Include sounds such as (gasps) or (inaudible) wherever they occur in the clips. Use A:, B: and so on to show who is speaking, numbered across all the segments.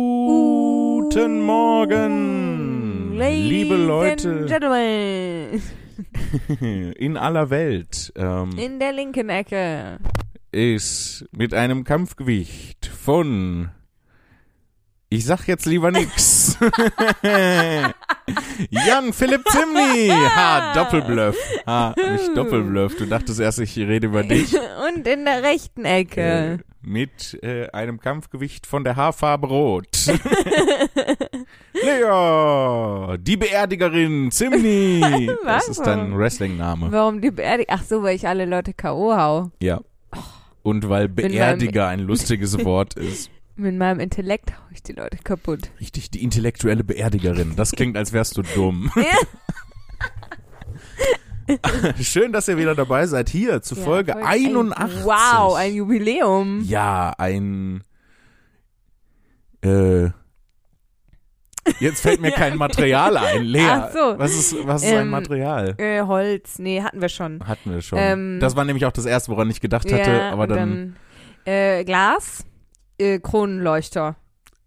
A: Guten Morgen,
B: Ladies
A: liebe Leute
B: Gentlemen. (laughs)
A: in aller Welt. Ähm,
B: In der linken Ecke.
A: ist mit einem Kampfgewicht von ich sag jetzt lieber nix. (laughs) Jan Philipp Zimny. (laughs) Ha, Doppelbluff. Ha, nicht Doppelbluff. Du dachtest erst, ich rede über dich.
B: Und in der rechten
A: Äh,
B: Ecke.
A: Mit äh, einem Kampfgewicht von der Haarfarbe Rot. (laughs) Lea, die Beerdigerin Zimni. (laughs) Das
B: Was?
A: ist dein Wrestling-Name.
B: Warum die Beerdigung? Ach so, weil ich alle Leute K.O. hau.
A: Ja. Und weil Beerdiger ein (laughs) lustiges Wort ist.
B: Mit meinem Intellekt hau ich die Leute kaputt.
A: Richtig, die intellektuelle Beerdigerin. Das klingt, als wärst du dumm. (laughs) Schön, dass ihr wieder dabei seid. Hier zu
B: Ja,
A: Folge
B: Folge
A: 81.
B: Wow, ein Jubiläum.
A: Ja, ein. Äh. Jetzt fällt mir (laughs) kein Material ein. Lea,
B: so.
A: was ist, was ist ein
B: Ähm,
A: Material?
B: Äh, Holz, nee, hatten wir schon.
A: Hatten wir schon.
B: ähm,
A: das war nämlich auch das erste, woran ich gedacht hatte,
B: ja,
A: aber
B: und
A: dann,
B: äh, Glas, äh, Kronenleuchter.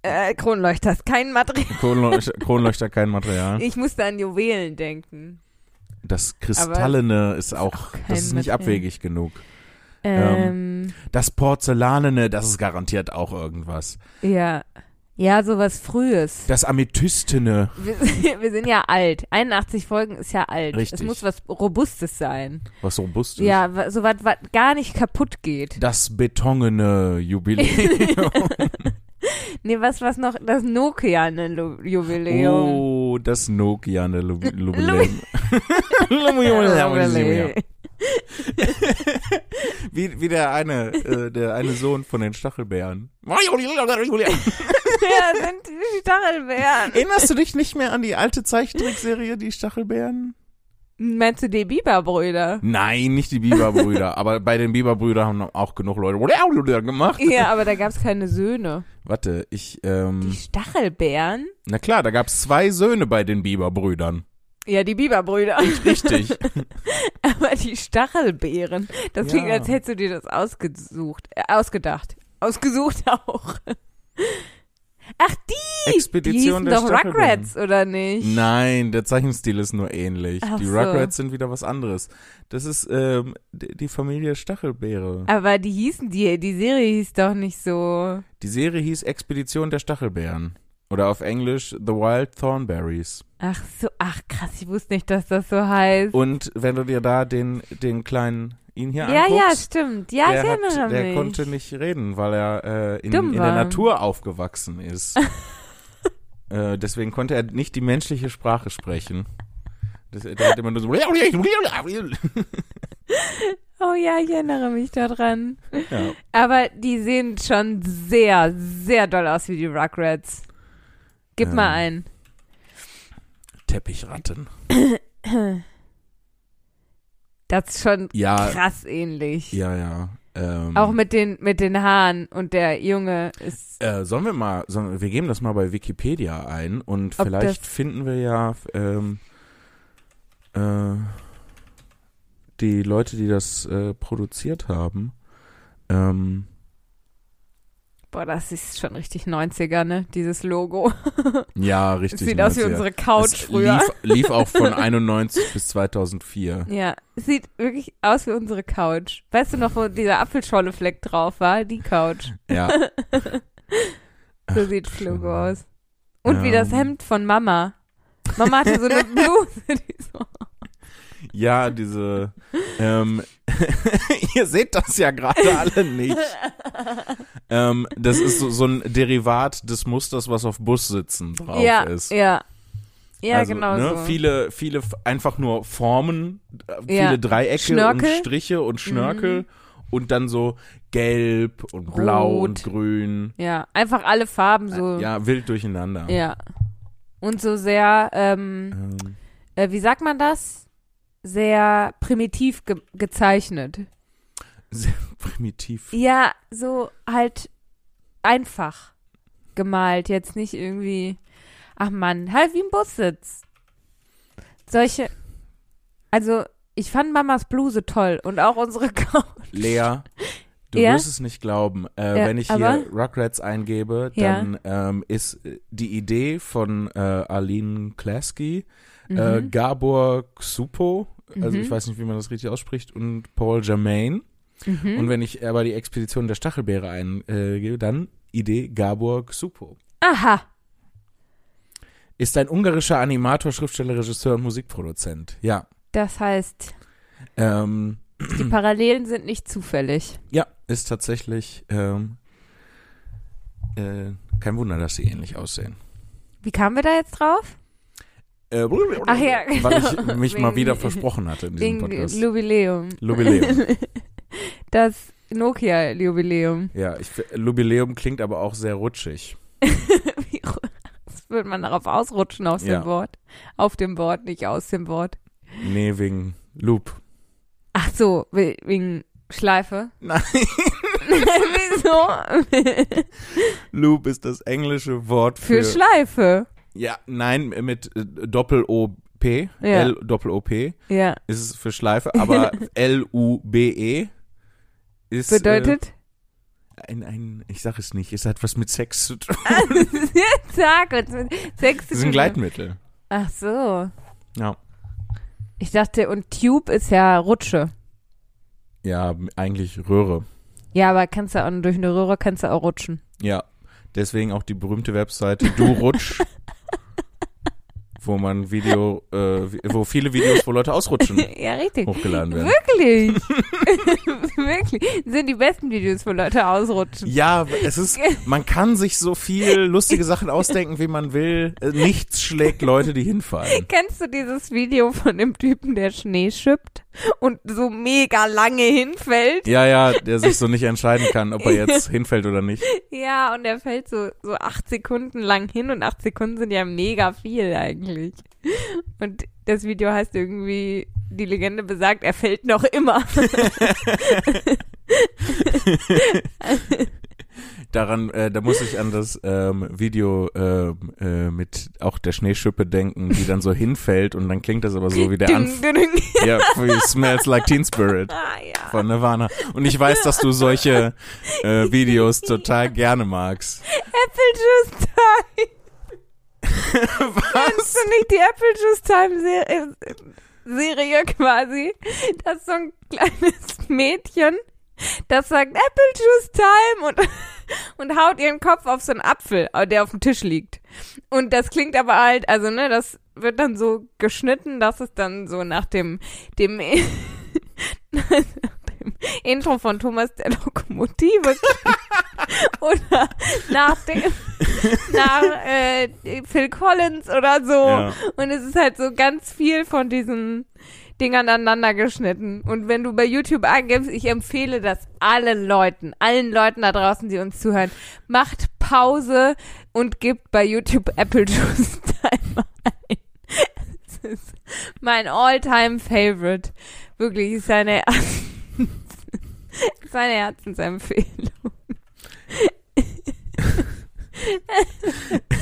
B: Äh, Kronenleuchter ist kein Material.
A: Kronleuchter, (laughs) Kronleuchter kein Material.
B: Ich musste an Juwelen denken.
A: Das Kristallene ist auch, das ist nicht abwegig genug.
B: Ähm,
A: Das Porzellanene, das ist garantiert auch irgendwas.
B: ja. Ja, sowas Frühes.
A: Das Amethystene,
B: Wir, wir sind ja alt. 81 Folgen ist ja alt.
A: Richtig.
B: Es muss was Robustes sein.
A: was robust ist.
B: Ja, so was, was gar nicht kaputt geht.
A: Das betongene Jubiläum. (laughs) (laughs) (laughs)
B: Nee, was, was noch, das Nokia-Jubiläum.
A: Oh, das Nokia, ne Lu-
B: Lu-
A: Jubiläum.
B: Jubiläum. (laughs)
A: wie, wie der eine, äh, der eine Sohn von den Stachelbeeren. (laughs)
B: Ja, sind die Stachelbeeren.
A: Erinnerst du dich nicht mehr an die alte Zeichentrickserie, die Stachelbeeren?
B: Meinst du die Biberbrüder?
A: Nein, nicht die Biberbrüder, (laughs) aber bei den Biberbrüdern haben auch genug Leute gemacht.
B: Ja, aber da gab's keine Söhne.
A: Warte, ich,
B: Die
A: ähm,
B: Stachelbeeren?
A: na klar, da gab's zwei Söhne bei den Biberbrüdern.
B: Ja, die Biberbrüder.
A: Richtig. (laughs)
B: Aber die Stachelbeeren, das klingt,
A: Ja.
B: als hättest du dir das ausgesucht, äh, ausgedacht. Ausgesucht auch. Ach, die! die
A: Expedition
B: hießen
A: der
B: doch. Rugrats, oder nicht?
A: Nein, der Zeichenstil ist nur ähnlich.
B: Ach
A: die
B: so.
A: Rugrats sind wieder was anderes. Das ist ähm, die, die Familie Stachelbeere.
B: Aber die hießen, die, die Serie hieß doch nicht so.
A: Die Serie hieß Expedition der Stachelbeeren. Oder auf Englisch The Wild Thornberries.
B: Ach so, ach krass, ich wusste nicht, dass das so heißt.
A: Und wenn du dir da den, den kleinen ihn hier
B: ja, ja,
A: anguckst,
B: stimmt. Ja, ich
A: der,
B: erinnere
A: hat, der
B: mich.
A: konnte nicht reden, weil er äh, in, in der. Natur aufgewachsen ist. (laughs) äh, deswegen konnte er nicht die menschliche Sprache sprechen. Das, der hat immer nur so (laughs)
B: Oh ja, ich erinnere mich daran.
A: ja.
B: Aber die sehen schon sehr, sehr doll aus wie die Rugrats. Gib
A: Ähm.
B: mal ein.
A: Teppichratten. (coughs)
B: Das ist schon
A: Ja,
B: krass ähnlich.
A: ja, ja. Ähm,
B: Auch mit den, mit den Haaren und der Junge ist.
A: äh, sollen wir mal, sollen, wir geben das mal bei Wikipedia ein und vielleicht finden wir ja ähm, äh, die Leute, die das äh, produziert haben. Ähm,
B: Boah, das ist schon richtig 90er, ne? Dieses Logo. (laughs)
A: ja, richtig.
B: sieht aus wie
A: 90er.
B: unsere Couch
A: Es
B: früher.
A: Lief, lief auch von (laughs) 91 bis 2004.
B: Ja, sieht wirklich aus wie unsere Couch. Weißt du noch, wo dieser Apfelscholle-Fleck drauf war? Die Couch.
A: Ja. (laughs)
B: So sieht das Logo aus. Und wie das
A: Ähm.
B: Hemd von Mama. Mama hatte so eine Bluse. Die so
A: Ja, diese. Ähm, (laughs) ihr seht das ja gerade alle nicht. Ähm, das ist so, so ein Derivat des Musters, was auf Bussitzen drauf
B: ja,
A: ist.
B: ja. Ja,
A: also,
B: genau
A: ne,
B: so.
A: Viele, viele einfach nur Formen, äh, viele
B: Ja.
A: Dreiecke
B: Schnörkel.
A: und Striche und Schnörkel
B: Mhm.
A: und dann so gelb und blau
B: Rot.
A: und grün.
B: Ja, einfach alle Farben so.
A: Ja, wild durcheinander.
B: Ja. Und so sehr, ähm,
A: Ähm,
B: äh, wie sagt man das? Sehr primitiv ge gezeichnet.
A: sehr (laughs) primitiv.
B: Ja, so halt einfach gemalt, jetzt nicht irgendwie. Ach man, halt wie ein Bussitz. Solche. Also, ich fand Mamas Bluse toll und auch unsere (laughs) Couch.
A: Lea, Du
B: Ja?
A: wirst es nicht glauben. Äh,
B: Ja,
A: wenn ich hier Rugrats eingebe,
B: Ja.
A: dann ähm, ist äh, die Idee von äh, Aline Klasky,
B: Mhm.
A: äh, Gabor Xupo, also
B: Mhm.
A: ich weiß nicht, wie man das richtig ausspricht, und Paul Germain.
B: Mhm.
A: Und wenn ich aber die Expedition der Stachelbeere eingebe, dann Idee Gabor Xupo.
B: Aha.
A: Ist ein ungarischer Animator, Schriftsteller, Regisseur und Musikproduzent. Ja.
B: Das heißt,
A: Ähm,
B: die Parallelen sind nicht zufällig.
A: ja, ist tatsächlich ähm, äh, kein Wunder, dass sie ähnlich aussehen.
B: Wie kamen wir da jetzt drauf?
A: Äh,
B: Ach ja,
A: Weil
B: genau.
A: ich mich mal
B: Wegen-
A: wieder versprochen hatte in diesem Podcast.
B: Jubiläum.
A: Jubiläum. (laughs)
B: Das Nokia-Jubiläum.
A: Ja, ich, Jubiläum klingt aber auch sehr rutschig. (laughs)
B: Das würde man darauf ausrutschen aus
A: Ja.
B: dem Wort. Auf dem Wort, nicht aus dem Wort.
A: Nee, wegen Loop.
B: Ach so, we- wegen Schleife. (laughs)
A: Nein.
B: Wieso?
A: Loop ist das englische Wort für.
B: Für Schleife.
A: Ja, nein, mit äh, Doppel-O-P.
B: Ja.
A: L Doppel-O-P
B: Ja.
A: ist es für Schleife, aber (laughs) L-U-B-E ist.
B: Bedeutet?
A: Äh, ein, ein, ich sag es nicht, es hat was mit Sex zu tun. (laughs)
B: Sag uns. mit Sex
A: Es ist ein Gleitmittel.
B: Ach so.
A: Ja.
B: Ich dachte, und Tube ist ja Rutsche.
A: Ja, eigentlich Röhre.
B: Ja, aber kannst du auch durch eine Röhre kannst du auch rutschen.
A: Ja, deswegen auch die berühmte Webseite Du Rutsch, (laughs) wo man Video, äh, wo viele Videos, wo Leute ausrutschen, (laughs)
B: ja, richtig.
A: hochgeladen werden.
B: Wirklich? (laughs) (laughs) Wirklich? Sind die besten Videos, wo Leute ausrutschen.
A: Ja, es ist, man kann sich so viel lustige Sachen ausdenken, wie man will. Äh, Nichts schlägt Leute, die hinfallen.
B: Kennst du dieses Video von dem Typen, der Schnee schippt und so mega lange hinfällt?
A: Ja, ja, der sich so nicht entscheiden kann, ob er jetzt hinfällt oder nicht.
B: Ja, und er fällt so, so acht Sekunden lang hin und acht Sekunden sind ja mega viel eigentlich. Und das Video heißt irgendwie, die Legende besagt, er fällt noch immer.
A: Daran, äh, da muss ich an das ähm, Video ähm, äh, mit auch der Schneeschippe denken, die dann so hinfällt und dann klingt das aber so wie der Anfang. Ja, wie Smells Like Teen Spirit.
B: Ah, ja.
A: von Nirvana. Und ich weiß, dass du solche äh, Videos total gerne magst.
B: Apple Juice Time. (laughs) Kennst du nicht die Apple Juice Time Serie, Serie quasi? Das ist so ein kleines Mädchen, das sagt Apple Juice Time und, (laughs) und haut ihren Kopf auf so einen Apfel, äh, der auf dem Tisch liegt. Und das klingt aber halt, also ne, das wird dann so geschnitten, dass es dann so nach dem, dem, (laughs) dem (laughs) Intro von Thomas der Lokomotive (laughs) oder nach dem, nach äh, Phil Collins oder so.
A: Ja.
B: Und es ist halt so ganz viel von diesen Dingern aneinander geschnitten. Und wenn du bei YouTube eingibst, ich empfehle das allen Leuten, allen Leuten da draußen, die uns zuhören, macht Pause und gebt bei YouTube Apple Juice (laughs) Time ein. Das ist mein all-time favorite. Wirklich, ist eine, (laughs) ist eine Herzensempfehlung.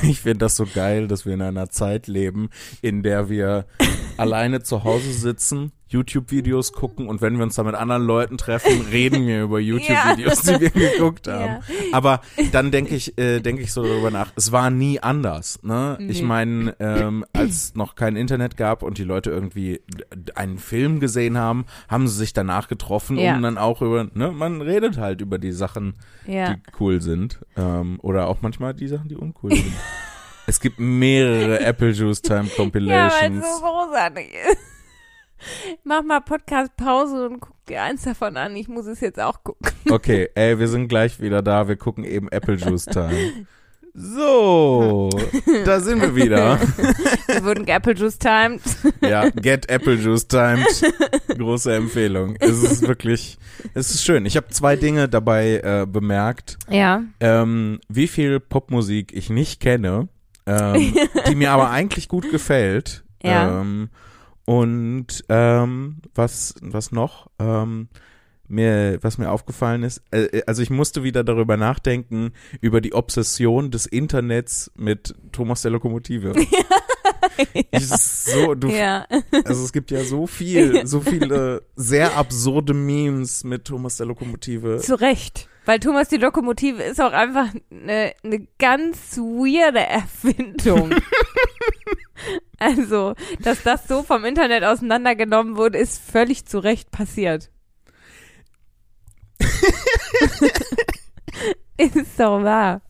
A: Ich finde das so geil, dass wir in einer Zeit leben, in der wir alleine zu Hause sitzen, YouTube-Videos gucken und wenn wir uns da mit anderen Leuten treffen, (laughs) reden wir über YouTube-Videos, die wir geguckt haben.
B: Ja.
A: Aber dann denke ich, äh, denke ich so darüber nach. Es war nie anders. Ne? Ich
B: Nee.
A: meine, ähm, als noch kein Internet gab und die Leute irgendwie einen Film gesehen haben, haben sie sich danach getroffen,
B: Ja.
A: um dann auch über, ne, man redet halt über die Sachen,
B: Ja.
A: die cool sind. Ähm, oder auch manchmal die Sachen, die uncool sind. es gibt mehrere Apple Juice Time
B: Ja, weil es
A: Compilations.
B: so großartig ist. (laughs) Mach mal Podcast-Pause und guck dir eins davon an. Ich muss es jetzt auch gucken. (laughs)
A: Okay, ey, wir sind gleich wieder da. Wir gucken eben Apple Juice Time. (laughs) So, da sind wir wieder.
B: Wir wurden Apple Juice timed.
A: Ja, Get Apple Juice Timed. Große Empfehlung. Es ist wirklich, es ist schön. Ich habe zwei Dinge dabei äh, bemerkt,
B: Ja.
A: ähm, wie viel Popmusik ich nicht kenne, ähm, die mir aber eigentlich gut gefällt.
B: Ja.
A: Ähm, und ähm, was, was noch? Ähm, mir, was mir aufgefallen ist, äh, also ich musste wieder darüber nachdenken, über die Obsession des Internets mit Thomas der Lokomotive. (laughs) Ist so, du,
B: Ja.
A: also es gibt ja so viel, so viele sehr absurde Memes mit Thomas der Lokomotive.
B: Zu Recht. Weil Thomas die Lokomotive ist auch einfach eine, eine ganz weirde Erfindung. (laughs) (laughs) also, dass das so vom Internet auseinandergenommen wurde, ist völlig zu Recht passiert. (laughs) ist doch wahr.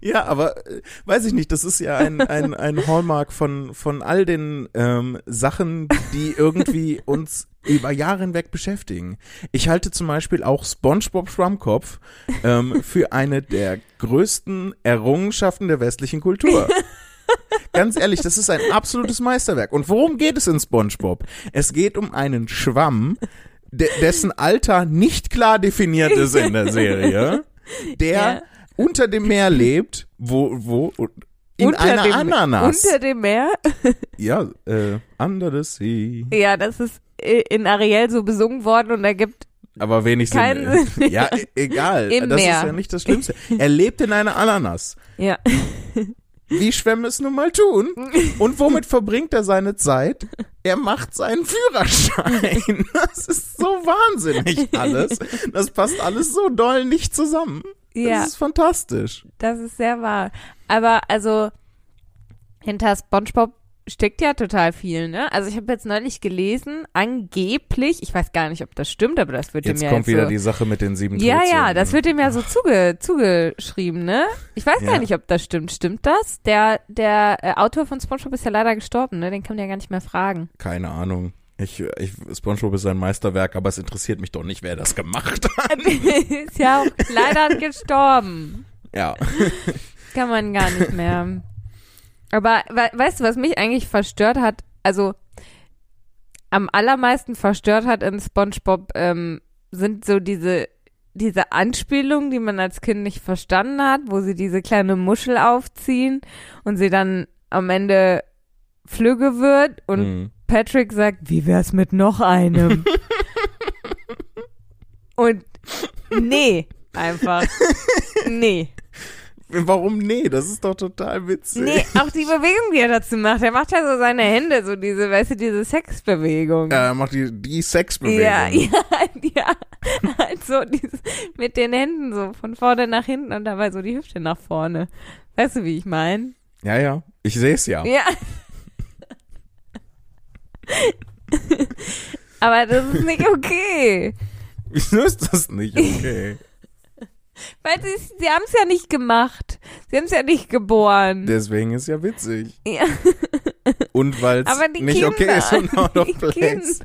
A: Ja, aber äh, weiß ich nicht, das ist ja ein, ein, ein Hallmark von, von all den ähm, Sachen, die irgendwie uns über Jahre hinweg beschäftigen. Ich halte zum Beispiel auch SpongeBob Schwammkopf ähm, für eine der größten Errungenschaften der westlichen Kultur. (laughs) Ganz ehrlich, das ist ein absolutes Meisterwerk. Und worum geht es in SpongeBob? Es geht um einen Schwamm, de dessen Alter nicht klar definiert ist (laughs) in der Serie, der
B: Ja.
A: unter dem Meer lebt, wo, wo, in
B: Unter
A: einer
B: dem,
A: Ananas.
B: Unter dem Meer? (laughs)
A: ja, äh, under the sea.
B: Ja, das ist i- in Ariel so besungen worden und da gibt
A: Aber wenig
B: Kein
A: Sinn. Ja, e egal. (laughs)
B: Im
A: das
B: Meer.
A: ist ja nicht das Schlimmste. Er lebt in einer Ananas.
B: ja
A: Wie Schwämme es nun mal tun. (laughs) Und womit verbringt er seine Zeit? Er macht seinen Führerschein. (laughs) Das ist so wahnsinnig alles. Das passt alles so doll nicht zusammen.
B: ja.
A: Das ist fantastisch.
B: Das ist sehr wahr. Aber also hinter SpongeBob steckt ja total viel, ne? Also ich habe jetzt neulich gelesen, angeblich, ich weiß gar nicht, ob das stimmt, aber das wird
A: Jetzt
B: ja
A: kommt
B: jetzt
A: wieder
B: so,
A: die Sache mit den sieben
B: Ja, ja,
A: Todsünden.
B: das wird dem ja so zuge, zugeschrieben, ne? Ich weiß
A: Ja.
B: gar nicht, ob das stimmt. Stimmt das? Der der äh, Autor von SpongeBob ist ja leider gestorben, ne? Den kann man ja gar nicht mehr fragen.
A: Keine Ahnung. Ich, ich, SpongeBob ist ein Meisterwerk, aber es interessiert mich doch nicht, wer das gemacht (laughs) hat.
B: ist ja auch leider (laughs) gestorben.
A: Ja.
B: Kann man gar nicht mehr. Aber we weißt du, was mich eigentlich verstört hat? Also am allermeisten verstört hat in SpongeBob ähm, sind so diese diese Anspielungen, die man als Kind nicht verstanden hat, wo sie diese kleine Muschel aufziehen und sie dann am Ende flügge wird und
A: Hm.
B: Patrick sagt, wie wär's mit noch einem? (laughs) und nee, einfach. Nee.
A: Warum nee? Das ist doch total witzig.
B: Nee, auch die Bewegung, die er dazu macht. Er macht ja so seine Hände, so diese, weißt du, diese Sexbewegung.
A: Er macht die, die Sexbewegung.
B: ja, (laughs) ja, ja. Halt so dieses, mit den Händen so von vorne nach hinten und dabei so die Hüfte nach vorne. Weißt du, wie ich meine?
A: ja, ja. Ich sehe es ja.
B: Ja. Aber das ist nicht okay.
A: Wieso ist das nicht okay? (laughs)
B: Weil sie, sie haben es ja nicht gemacht. Sie haben es ja nicht geboren.
A: Deswegen ist ja witzig.
B: ja.
A: Und weil es nicht
B: Kinder,
A: okay ist und (laughs) out of place.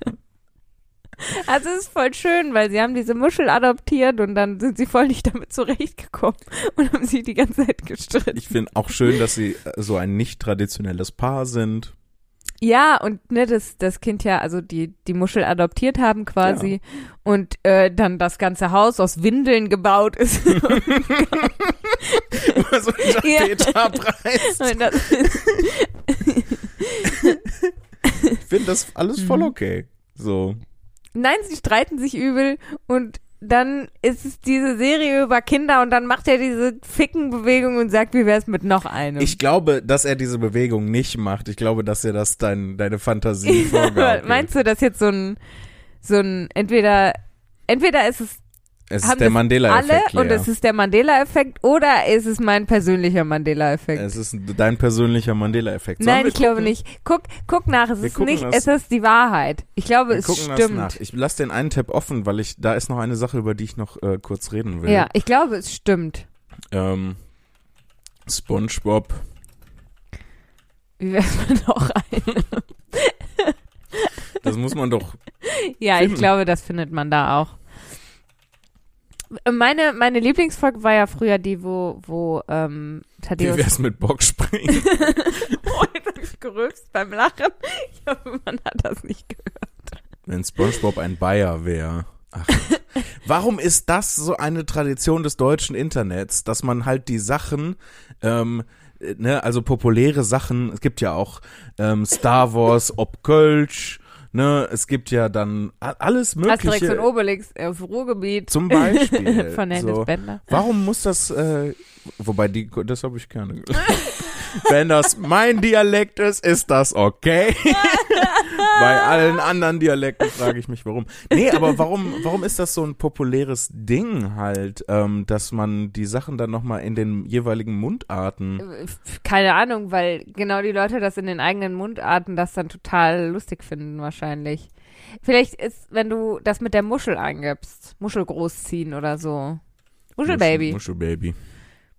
B: Also es ist voll schön, weil sie haben diese Muschel adoptiert und dann sind sie voll nicht damit zurechtgekommen (laughs) und haben sie die ganze Zeit gestritten.
A: Ich finde auch schön, dass sie äh, so ein nicht traditionelles Paar sind.
B: Ja, und ne, das, das Kind ja, also die, die Muschel adoptiert haben quasi und äh, dann das ganze Haus aus Windeln gebaut ist. (laughs) (laughs)
A: So ein
B: Ja.
A: Ich finde das alles
B: Mhm.
A: voll okay. So.
B: nein, sie streiten sich übel und dann ist es diese Serie über Kinder und dann macht er diese Fickenbewegung und sagt, wie wär's mit noch einem?
A: Ich glaube, dass er diese Bewegung nicht macht. Ich glaube, dass er das dein, deine Fantasie vorgaukelt. (laughs)
B: Meinst du, dass jetzt so ein, so ein, entweder, entweder ist es
A: Es ist der
B: das
A: Mandela-Effekt.
B: alle und es ist der Mandela-Effekt oder ist es mein persönlicher Mandela-Effekt?
A: Es ist dein persönlicher Mandela-Effekt.
B: Nein, ich glaube
A: gucken?
B: nicht. Guck, guck nach, es
A: Wir
B: ist nicht,
A: das-
B: es ist die Wahrheit. Ich glaube,
A: Wir
B: es
A: gucken das
B: stimmt.
A: nach. Ich lasse den einen Tab offen, weil ich da ist noch eine Sache, über die ich noch äh, kurz reden will.
B: Ja, ich glaube, es stimmt.
A: Ähm, SpongeBob.
B: Wie wär's mit (laughs) noch ein?
A: Das muss man doch.
B: Ja, ich
A: Finden.
B: glaube, das findet man da auch. Meine, meine Lieblingsfolge war ja früher die, wo, wo ähm,
A: Wie
B: Thaddeus
A: wär's mit Boxspringen? (laughs)
B: Oh, jetzt hab ich gerülpst beim Lachen. Ich hoffe, man hat das nicht gehört.
A: Wenn SpongeBob ein Bayer wäre. Ach. Warum ist das so eine Tradition des deutschen Internets, dass man halt die Sachen, ähm, äh, ne, also populäre Sachen, es gibt ja auch ähm, Star Wars ob Kölsch, ne, es gibt ja dann alles
B: Asterix und
A: mögliche.
B: Obelix auf Ruhrgebiet
A: Zum Beispiel. (laughs)
B: von Hennes
A: so.
B: Bender.
A: Warum muss das, äh, wobei die, das habe ich gerne. (laughs) Wenn das mein Dialekt ist, ist das okay. (laughs) Bei allen anderen Dialekten frage ich mich, warum. Nee, aber warum, warum ist das so ein populäres Ding halt, ähm, dass man die Sachen dann nochmal in den jeweiligen Mundarten.
B: Äh, Keine Ahnung, weil genau die Leute das in den eigenen Mundarten das dann total lustig finden wahrscheinlich. Vielleicht ist, wenn du das mit der Muschel eingibst, Muschel großziehen oder so. Muschelbaby.
A: Muschelbaby.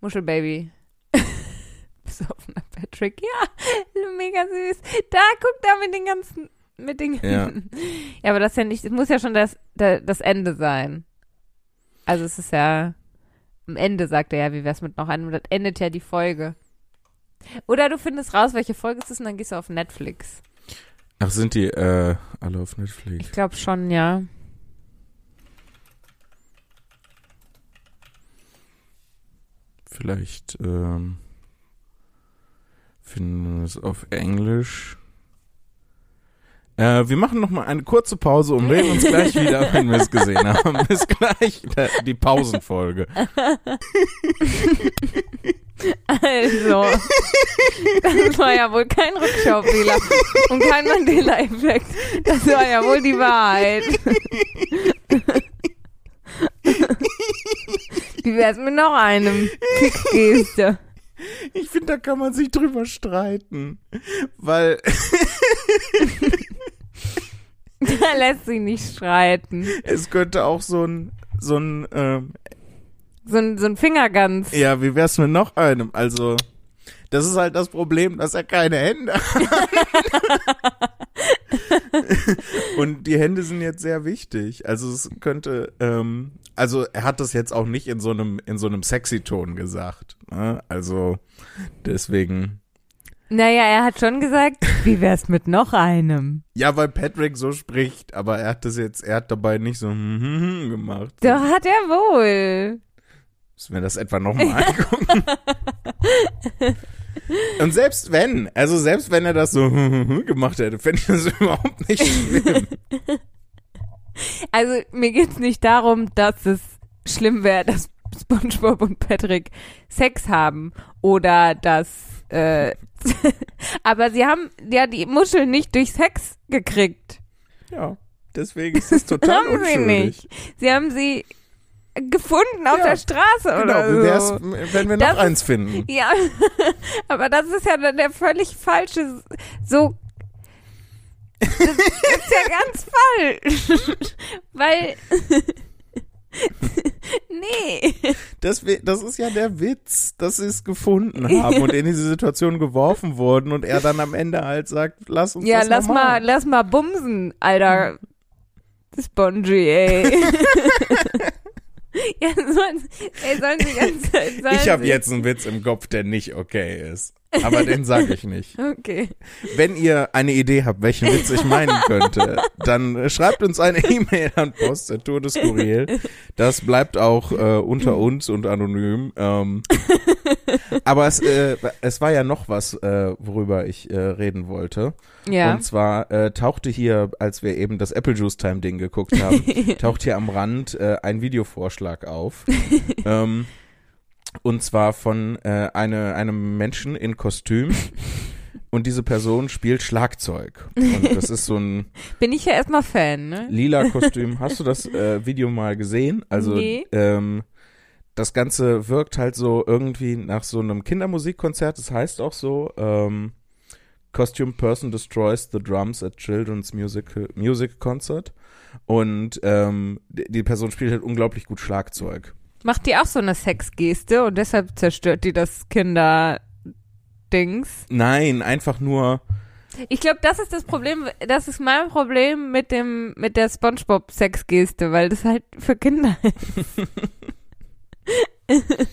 B: Muschelbaby. Besoffener (laughs) Patrick. Ja, (laughs) mega süß. Da, guck da mit den ganzen, mit den
A: Ja. (laughs)
B: ja, aber das ist ja nicht, es muss ja schon das, da- das Ende sein. Also es ist ja, am Ende sagt er ja, wie wär's mit noch einem, das endet ja die Folge. Oder du findest raus, welche Folge es ist und dann gehst du auf Netflix.
A: Ach, sind die äh, alle auf Netflix?
B: Ich glaube schon, ja.
A: Vielleicht ähm, finden wir es auf Englisch. Äh, wir machen noch mal eine kurze Pause und melden uns gleich wieder, (laughs) wenn wir es gesehen haben. (laughs) Bis gleich, die Pausenfolge.
B: Also, das war ja wohl kein Rückschaufehler und kein Mandela-Effekt. Das war ja wohl die Wahrheit. Wie wär's mit noch einem Fickgeste?
A: Ich finde, da kann man sich drüber streiten. Weil (laughs)
B: Da lässt sich nicht streiten.
A: es könnte auch so ein, so ein, ähm,
B: So ein, so ein Fingergans.
A: ja, wie wär's mit noch einem? Also, das ist halt das Problem, dass er keine Hände hat. (laughs) Und die Hände sind jetzt sehr wichtig. Also es könnte, ähm, also er hat das jetzt auch nicht in so einem, in so einem sexy Ton gesagt. Ne? Also deswegen.
B: Naja, er hat schon gesagt, (laughs) wie wär's mit noch einem?
A: Ja, weil Patrick so spricht, aber er hat das jetzt, er hat dabei nicht so gemacht.
B: Doch hat er wohl.
A: Müssen wir das etwa nochmal angucken? (laughs) Und selbst wenn, also selbst wenn er das so gemacht hätte, fände ich das überhaupt nicht schlimm. (laughs)
B: Also mir geht's nicht darum, dass es schlimm wäre, dass SpongeBob und Patrick Sex haben oder dass äh, (laughs) aber sie haben ja die Muschel nicht durch Sex gekriegt.
A: Ja, deswegen ist es total
B: Haben sie
A: unschuldig.
B: nicht. Sie haben sie gefunden auf
A: Ja,
B: der Straße
A: Genau,
B: oder so.
A: wenn wir noch
B: Das
A: eins finden?
B: Ja, (laughs) aber das ist ja dann der völlig falsche, so, das ist ja ganz falsch, weil, (laughs) nee,
A: Das, das ist ja der Witz, dass sie es gefunden haben und in diese Situation geworfen wurden und er dann am Ende halt sagt, lass uns
B: ja,
A: das
B: lass mal,
A: machen.
B: lass mal bumsen, Alter, Spongy, ey. (laughs) ja, sollen, ey, sollen sie ganz, sollen
A: Ich habe jetzt einen Witz im Kopf, der nicht okay ist. Aber den (laughs) sage ich nicht.
B: Okay.
A: Wenn ihr eine Idee habt, welchen Witz ich meinen könnte, (laughs) dann äh, schreibt uns eine E-Mail an Post.tour des Kuriel. Das bleibt auch äh, unter (laughs) uns und anonym. Ähm, aber es, äh, es war ja noch was, äh, worüber ich äh, reden wollte.
B: Ja.
A: Und zwar äh, tauchte hier, als wir eben das Apple Juice Time Ding geguckt haben, taucht hier am Rand ein Videovorschlag auf. ähm, und zwar von äh, eine, einem Menschen in Kostüm. (laughs) Und diese Person spielt Schlagzeug. Und das ist so ein (laughs)
B: Bin ich ja erstmal Fan, ne?
A: lila (laughs) Kostüm. Hast du das äh, Video mal gesehen? Also
B: Nee.
A: ähm, das Ganze wirkt halt so irgendwie nach so einem Kindermusikkonzert. Das heißt auch so, ähm, Costume Person destroys the drums at Children's Music, Music Concert. Und ähm, die die Person spielt halt unglaublich gut Schlagzeug.
B: Macht die auch so eine Sexgeste und deshalb zerstört die das Kinderdings?
A: Nein, einfach nur,
B: Ich glaube, das ist das Problem, das ist mein Problem mit dem, mit der Spongebob-Sexgeste, weil das halt für Kinder (laughs) ist.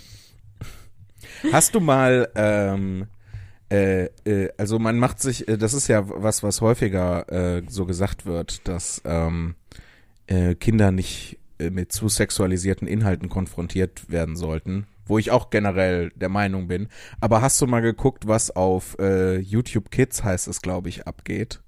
A: Hast du mal, ähm, äh, äh, also man macht sich, äh, das ist ja was, was häufiger äh, so gesagt wird, dass ähm, äh, Kinder nicht mit zu sexualisierten Inhalten konfrontiert werden sollten, wo ich auch generell der Meinung bin. Aber hast du mal geguckt, was auf äh, YouTube Kids heißt es, glaube ich, abgeht?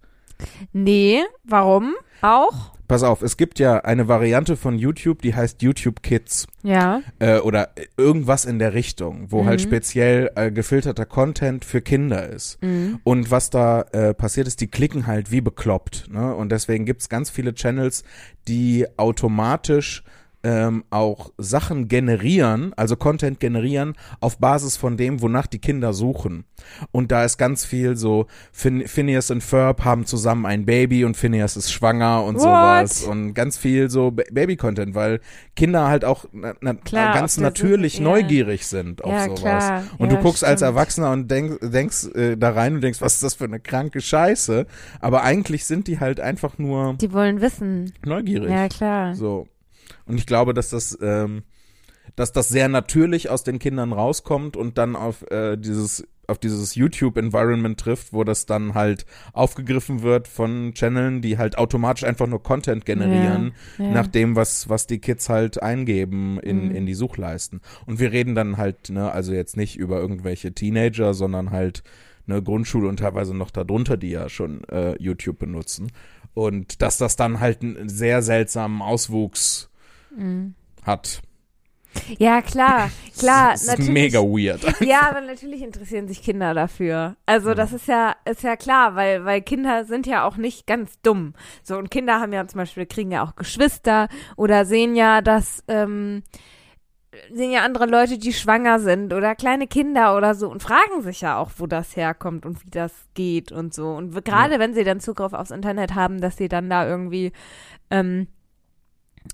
B: Nee, warum? Auch?
A: Pass auf, es gibt ja eine Variante von YouTube, die heißt YouTube Kids
B: Ja.
A: äh, oder irgendwas in der Richtung, wo
B: Mhm.
A: halt speziell äh, gefilterter Content für Kinder ist.
B: Mhm.
A: Und was da äh, passiert ist, die klicken halt wie bekloppt. Ne? Und deswegen gibt's ganz viele Channels, die automatisch ähm, auch Sachen generieren, also Content generieren, auf Basis von dem, wonach die Kinder suchen. Und da ist ganz viel so, fin Phineas und Ferb haben zusammen ein Baby und Phineas ist schwanger und
B: What?
A: sowas. Und ganz viel so Ba- Baby-Content, weil Kinder halt auch na, na,
B: Klar,
A: ganz natürlich
B: ja.
A: neugierig sind auf
B: Ja,
A: sowas.
B: klar.
A: Und
B: Ja,
A: du guckst als
B: stimmt.
A: Erwachsener und denk, denkst äh, da rein und denkst, was ist das für eine kranke Scheiße? Aber eigentlich sind die halt einfach nur
B: Die wollen wissen.
A: neugierig.
B: Ja, klar.
A: So. Und ich glaube, dass das, ähm, dass das sehr natürlich aus den Kindern rauskommt und dann auf äh, dieses auf dieses YouTube-Environment trifft, wo das dann halt aufgegriffen wird von Channeln, die halt automatisch einfach nur Content generieren,
B: Ja, ja.
A: nach dem, was, was die Kids halt eingeben in,
B: Mhm.
A: in die Suchleisten. Und wir reden dann halt, ne, also jetzt nicht über irgendwelche Teenager, sondern halt ne, Grundschule und teilweise noch darunter, die ja schon äh, YouTube benutzen. Und dass das dann halt einen sehr seltsamen Auswuchs
B: Mhm.
A: hat.
B: Ja, klar, (laughs) klar,
A: das ist
B: natürlich.
A: mega weird.
B: Ja, aber natürlich interessieren sich Kinder dafür. Also das ist ja, ist ja klar, weil, weil Kinder sind ja auch nicht ganz dumm. So, und Kinder haben ja zum Beispiel, kriegen ja auch Geschwister oder sehen ja, dass, ähm, sehen ja andere Leute, die schwanger sind oder kleine Kinder oder so und fragen sich ja auch, wo das herkommt und wie das geht und so. Und gerade wenn sie dann Zugriff aufs Internet haben, dass sie dann da irgendwie ähm,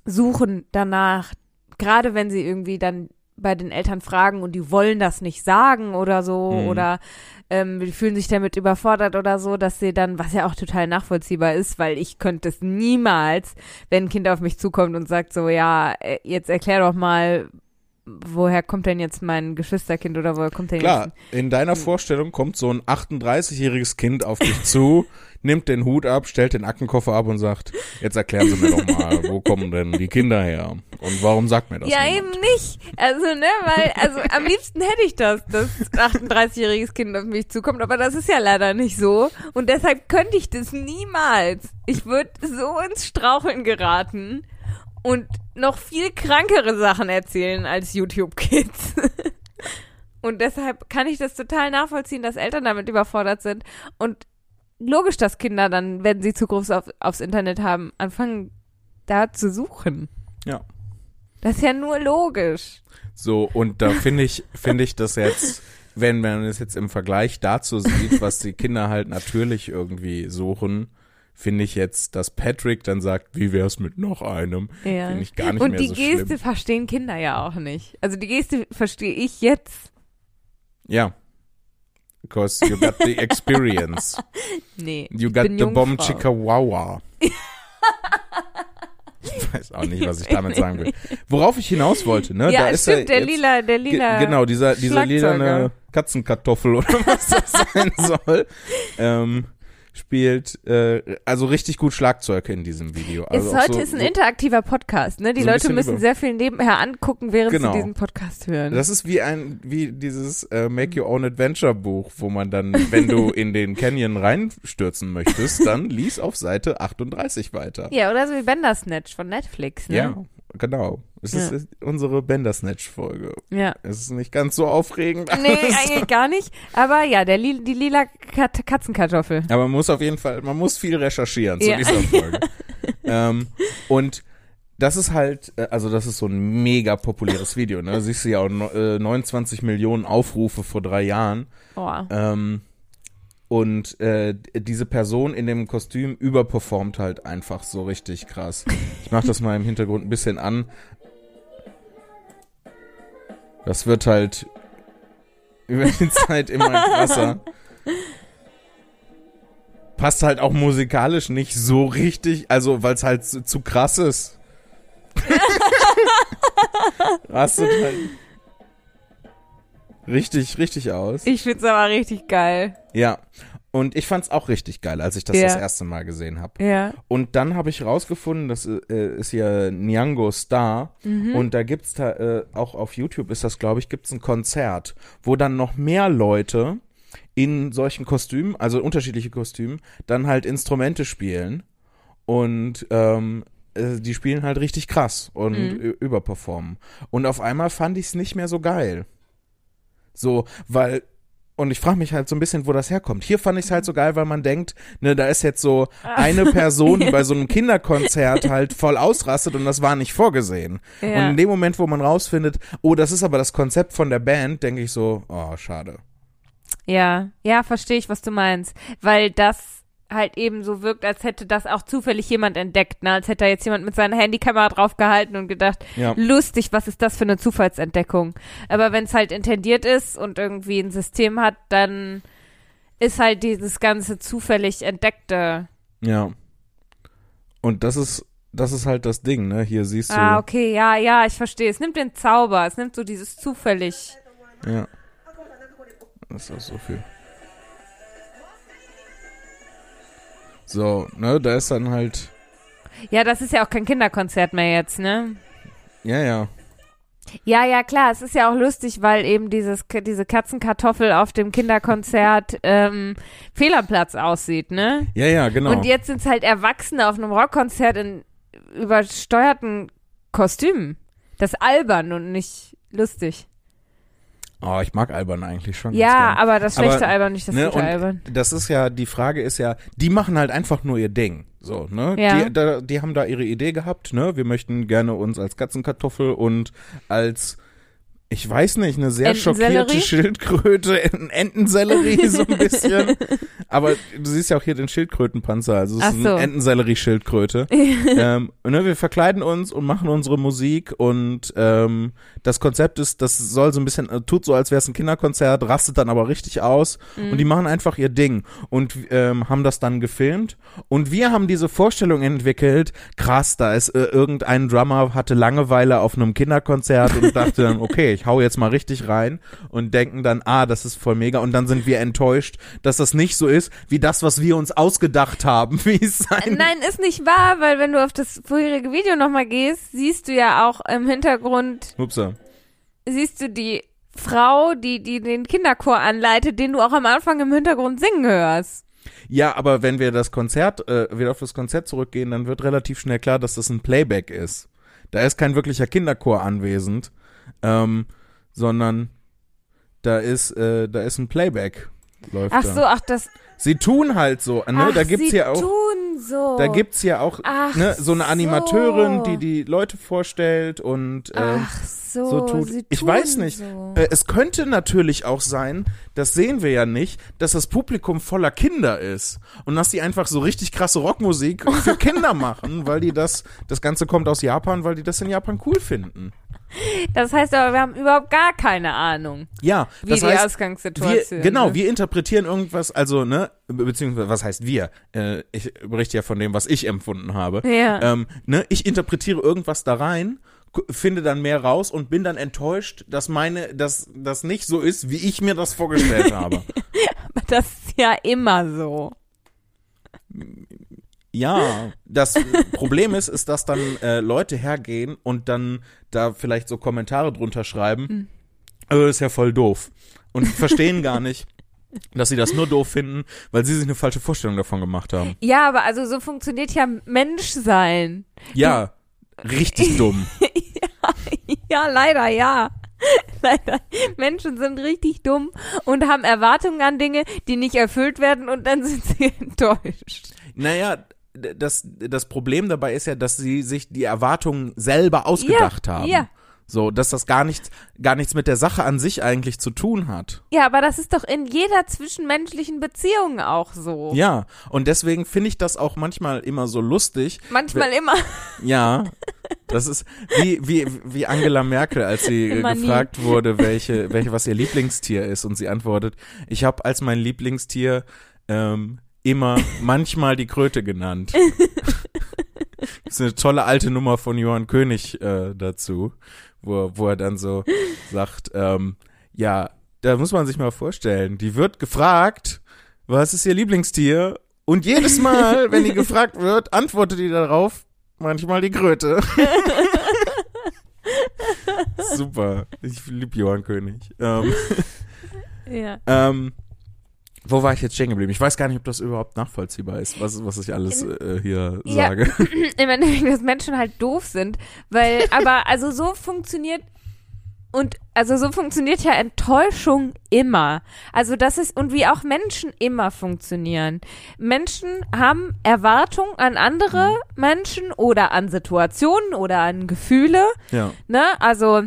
B: suchen danach, gerade wenn sie irgendwie dann bei den Eltern fragen und die wollen das nicht sagen oder so
A: Mhm.
B: oder ähm, die fühlen sich damit überfordert oder so, dass sie dann, was ja auch total nachvollziehbar ist, weil ich könnte es niemals, wenn ein Kind auf mich zukommt und sagt so, ja, äh, jetzt erklär doch mal, woher kommt denn jetzt mein Geschwisterkind oder woher kommt denn
A: Klar,
B: jetzt
A: in deiner Vorstellung kommt so ein 38-jähriges Kind auf dich zu, (laughs) nimmt den Hut ab, stellt den Aktenkoffer ab und sagt, jetzt erklären Sie mir doch mal, wo kommen denn die Kinder her? Und warum sagt mir das
B: ja,
A: niemand?
B: eben nicht. Also, ne, weil, also am liebsten hätte ich das, dass ein 38-jähriges Kind auf mich zukommt, aber das ist ja leider nicht so. Und deshalb könnte ich das niemals. Ich würde so ins Straucheln geraten und noch viel krankere Sachen erzählen als YouTube-Kids. (laughs) Und deshalb kann ich das total nachvollziehen, dass Eltern damit überfordert sind. Und logisch, dass Kinder dann, wenn sie Zugriff auf, aufs Internet haben, anfangen da zu suchen.
A: Ja.
B: Das ist ja nur logisch.
A: So, und da (laughs) finde ich, finde ich das jetzt, wenn man es jetzt im Vergleich dazu sieht, was die Kinder halt natürlich irgendwie suchen, finde ich jetzt, dass Patrick dann sagt, wie wär's mit noch einem?
B: Ja.
A: Finde ich gar nicht
B: Und
A: mehr
B: die
A: so
B: Geste
A: schlimm.
B: verstehen Kinder ja auch nicht. Also die Geste verstehe ich jetzt.
A: Ja. Because you got the experience. (laughs)
B: Nee.
A: You got
B: bin
A: the bomb. Chihuahua. (laughs) ich weiß auch nicht, was ich damit sagen will. Worauf ich hinaus wollte, ne?
B: Ja,
A: da ist
B: stimmt,
A: er
B: der
A: jetzt,
B: lila, der lila.
A: Genau, dieser, dieser lilane Katzenkartoffel (laughs) oder was das sein soll, ähm, spielt äh, also richtig gut Schlagzeug in diesem Video. Also
B: ist heute
A: so,
B: ist ein
A: so,
B: interaktiver Podcast, ne? Die
A: so
B: Leute müssen
A: über-
B: sehr viel nebenher angucken, während
A: Genau.
B: sie diesen Podcast hören.
A: das ist wie ein wie dieses äh, Make Your Own Adventure Buch, wo man dann, wenn du (laughs) in den Canyon reinstürzen möchtest, dann lies auf Seite 38 weiter.
B: ja, oder so wie Bandersnatch von Netflix, ne?
A: Ja, genau. Es
B: Ja.
A: ist unsere Bandersnatch-Folge.
B: Ja.
A: Es ist nicht ganz so aufregend.
B: Nee, eigentlich gar nicht. Aber ja, der li die lila Kat Katzenkartoffel.
A: Aber man muss auf jeden Fall, man muss viel recherchieren zu
B: Ja.
A: dieser (laughs) Folge. ähm, und das ist halt, äh, also das ist so ein mega populäres Video, ne? Siehst du ja auch no- äh, 29 Millionen Aufrufe vor drei Jahren.
B: Oh.
A: Ähm, und äh, diese Person in dem Kostüm überperformt halt einfach so richtig krass. Ich mach das mal im Hintergrund ein bisschen an. Das wird halt über die (laughs) Zeit immer krasser. Passt halt auch musikalisch nicht so richtig, also weil es halt zu, zu krass ist. (laughs) Rastet halt richtig, richtig aus.
B: Ich find's aber richtig geil.
A: Ja. Und ich fand's auch richtig geil, als ich das
B: Ja.
A: das erste Mal gesehen habe.
B: Ja.
A: Und dann habe ich rausgefunden, das äh, ist ja Nyango Star
B: Mhm.
A: und da gibt's da äh, auch auf YouTube ist das glaube ich gibt's ein Konzert, wo dann noch mehr Leute in solchen Kostümen, also unterschiedliche Kostümen, dann halt Instrumente spielen und ähm, äh, die spielen halt richtig krass und
B: Mhm.
A: überperformen. Und auf einmal fand ich es nicht mehr so geil. So, weil und ich frage mich halt so ein bisschen, wo das herkommt. Hier fand ich es halt so geil, weil man denkt, ne, da ist jetzt so eine Person, die (laughs) bei so einem Kinderkonzert halt voll ausrastet und das war nicht vorgesehen. Und
B: Ja.
A: in dem Moment, wo man rausfindet, oh, das ist aber das Konzept von der Band, denke ich so, oh, schade.
B: Ja, ja, verstehe ich, was du meinst. Weil das halt eben so wirkt, als hätte das auch zufällig jemand entdeckt, ne? Als hätte da jetzt jemand mit seiner Handykamera draufgehalten und gedacht,
A: Ja.
B: lustig, was ist das für eine Zufallsentdeckung? Aber wenn es halt intendiert ist und irgendwie ein System hat, dann ist halt dieses ganze zufällig entdeckte.
A: Ja. Und das ist, das ist halt das Ding, ne? Hier siehst du.
B: Ah, okay, ja, ja, ich verstehe. Es nimmt den Zauber, es nimmt so dieses zufällig.
A: Ja. Das ist auch so viel. So, ne, da ist dann halt,
B: Ja, das ist ja auch kein Kinderkonzert mehr jetzt, ne?
A: ja, ja.
B: Ja, ja, klar, es ist ja auch lustig, weil eben dieses, diese Katzenkartoffel auf dem Kinderkonzert (laughs) ähm, fehl am Platz aussieht, ne?
A: Ja, ja, genau.
B: Und jetzt sind es halt Erwachsene auf einem Rockkonzert in übersteuerten Kostümen. Das ist albern und nicht lustig.
A: Oh, ich mag Albern eigentlich schon.
B: Ja, aber das schlechte
A: Aber,
B: Albern, nicht das
A: ne,
B: gute Albern.
A: Das ist ja, die Frage ist ja, die machen halt einfach nur ihr Ding. So, ne?
B: Ja.
A: Die, da, die haben da ihre Idee gehabt, ne? Wir möchten gerne uns als Katzenkartoffel und als ich weiß nicht, eine sehr schockierte Schildkröte, ein Entensellerie (laughs) so ein bisschen. Aber du siehst ja auch hier den Schildkrötenpanzer, also es
B: Ach
A: ist
B: so.
A: eine Entensellerie-Schildkröte. (laughs) ähm, ne, wir verkleiden uns und machen unsere Musik und ähm, das Konzept ist, das soll so ein bisschen, äh, tut so, als wäre es ein Kinderkonzert, rastet dann aber richtig aus
B: Mhm.
A: und die machen einfach ihr Ding und ähm, haben das dann gefilmt und wir haben diese Vorstellung entwickelt, krass, da ist äh, irgendein Drummer, hatte Langeweile auf einem Kinderkonzert und dachte dann, (laughs) okay, ich hau jetzt mal richtig rein und denken dann, ah, das ist voll mega und dann sind wir enttäuscht, dass das nicht so ist, wie das, was wir uns ausgedacht haben, (laughs) wie es sein
B: Nein, ist nicht wahr, weil wenn du auf das vorherige Video nochmal gehst, siehst du ja auch im Hintergrund,
A: Upsa.
B: siehst du die Frau, die, die den Kinderchor anleitet, den du auch am Anfang im Hintergrund singen hörst.
A: Ja, aber wenn wir das Konzert, äh, wieder auf das Konzert zurückgehen, dann wird relativ schnell klar, dass das ein Playback ist. Da ist kein wirklicher Kinderchor anwesend, ähm, sondern da ist, äh, da ist ein Playback. Läuft
B: Ach
A: da.
B: so, ach das.
A: Sie tun halt so, ne?
B: ach,
A: da gibt's
B: sie
A: ja auch,
B: tun so.
A: da gibt's ja auch,
B: Ach
A: ne, so eine
B: so.
A: Animateurin, die die Leute vorstellt und,
B: Ach so,
A: so tut.
B: sie
A: Ich weiß nicht.
B: So.
A: Äh, es könnte natürlich auch sein, das sehen wir ja nicht, dass das Publikum voller Kinder ist und dass die einfach so richtig krasse Rockmusik für (laughs) Kinder machen, weil die das, das Ganze kommt aus Japan, weil die das in Japan cool finden.
B: Das heißt aber, wir haben überhaupt gar keine Ahnung,
A: Ja,
B: wie
A: das
B: die
A: heißt,
B: Ausgangssituation
A: wir, genau,
B: ist.
A: wir interpretieren irgendwas, also, ne, be- beziehungsweise, was heißt wir? Äh, ich berichte ja von dem, was ich empfunden habe.
B: Ja.
A: Ähm, ne, ich interpretiere irgendwas da rein, finde dann mehr raus und bin dann enttäuscht, dass meine, dass das nicht so ist, wie ich mir das vorgestellt (laughs) habe.
B: Aber das ist ja immer so.
A: Ja, das Problem ist, ist, dass dann äh, Leute hergehen und dann da vielleicht so Kommentare drunter schreiben. Also das ist ja voll doof. Und verstehen gar nicht, dass sie das nur doof finden, weil sie sich eine falsche Vorstellung davon gemacht haben.
B: Ja, aber also so funktioniert ja Menschsein.
A: Ja, richtig (laughs) dumm.
B: Ja, leider, ja. (laughs) Leider. Menschen sind richtig dumm und haben Erwartungen an Dinge, die nicht erfüllt werden und dann sind sie (laughs) enttäuscht.
A: Naja, das, das Problem dabei ist ja, dass sie sich die Erwartungen selber ausgedacht
B: Ja,
A: haben.
B: ja.
A: So, dass das gar nichts, gar nichts mit der Sache an sich eigentlich zu tun hat.
B: Ja, aber das ist doch in jeder zwischenmenschlichen Beziehung auch so.
A: Ja, und deswegen finde ich das auch manchmal immer so lustig.
B: Manchmal immer. (laughs)
A: Ja, das ist wie, wie, wie Angela Merkel, als sie (laughs)
B: Immer nie.
A: gefragt wurde, welche, welche, was ihr Lieblingstier ist, und sie antwortet, ich habe als mein Lieblingstier ähm, immer manchmal die Kröte genannt. (laughs) das ist eine tolle alte Nummer von Johann König äh, dazu, wo, wo er dann so sagt, ähm, ja, da muss man sich mal vorstellen, die wird gefragt, was ist ihr Lieblingstier? Und jedes Mal, wenn die gefragt wird, antwortet die darauf, manchmal die Kröte. (laughs) Super. Ich liebe Johann König. Ähm,
B: Ja.
A: ähm, wo war ich jetzt stehen geblieben? Ich weiß gar nicht, ob das überhaupt nachvollziehbar ist, was, was ich alles äh, hier
B: Ja.
A: sage. (laughs) (laughs)
B: Im Endeffekt, dass Menschen halt doof sind. Weil, aber also so funktioniert und also so funktioniert ja Enttäuschung immer. Also das ist und wie auch Menschen immer funktionieren. Menschen haben Erwartungen an andere Menschen oder an Situationen oder an Gefühle.
A: Ja.
B: Ne? Also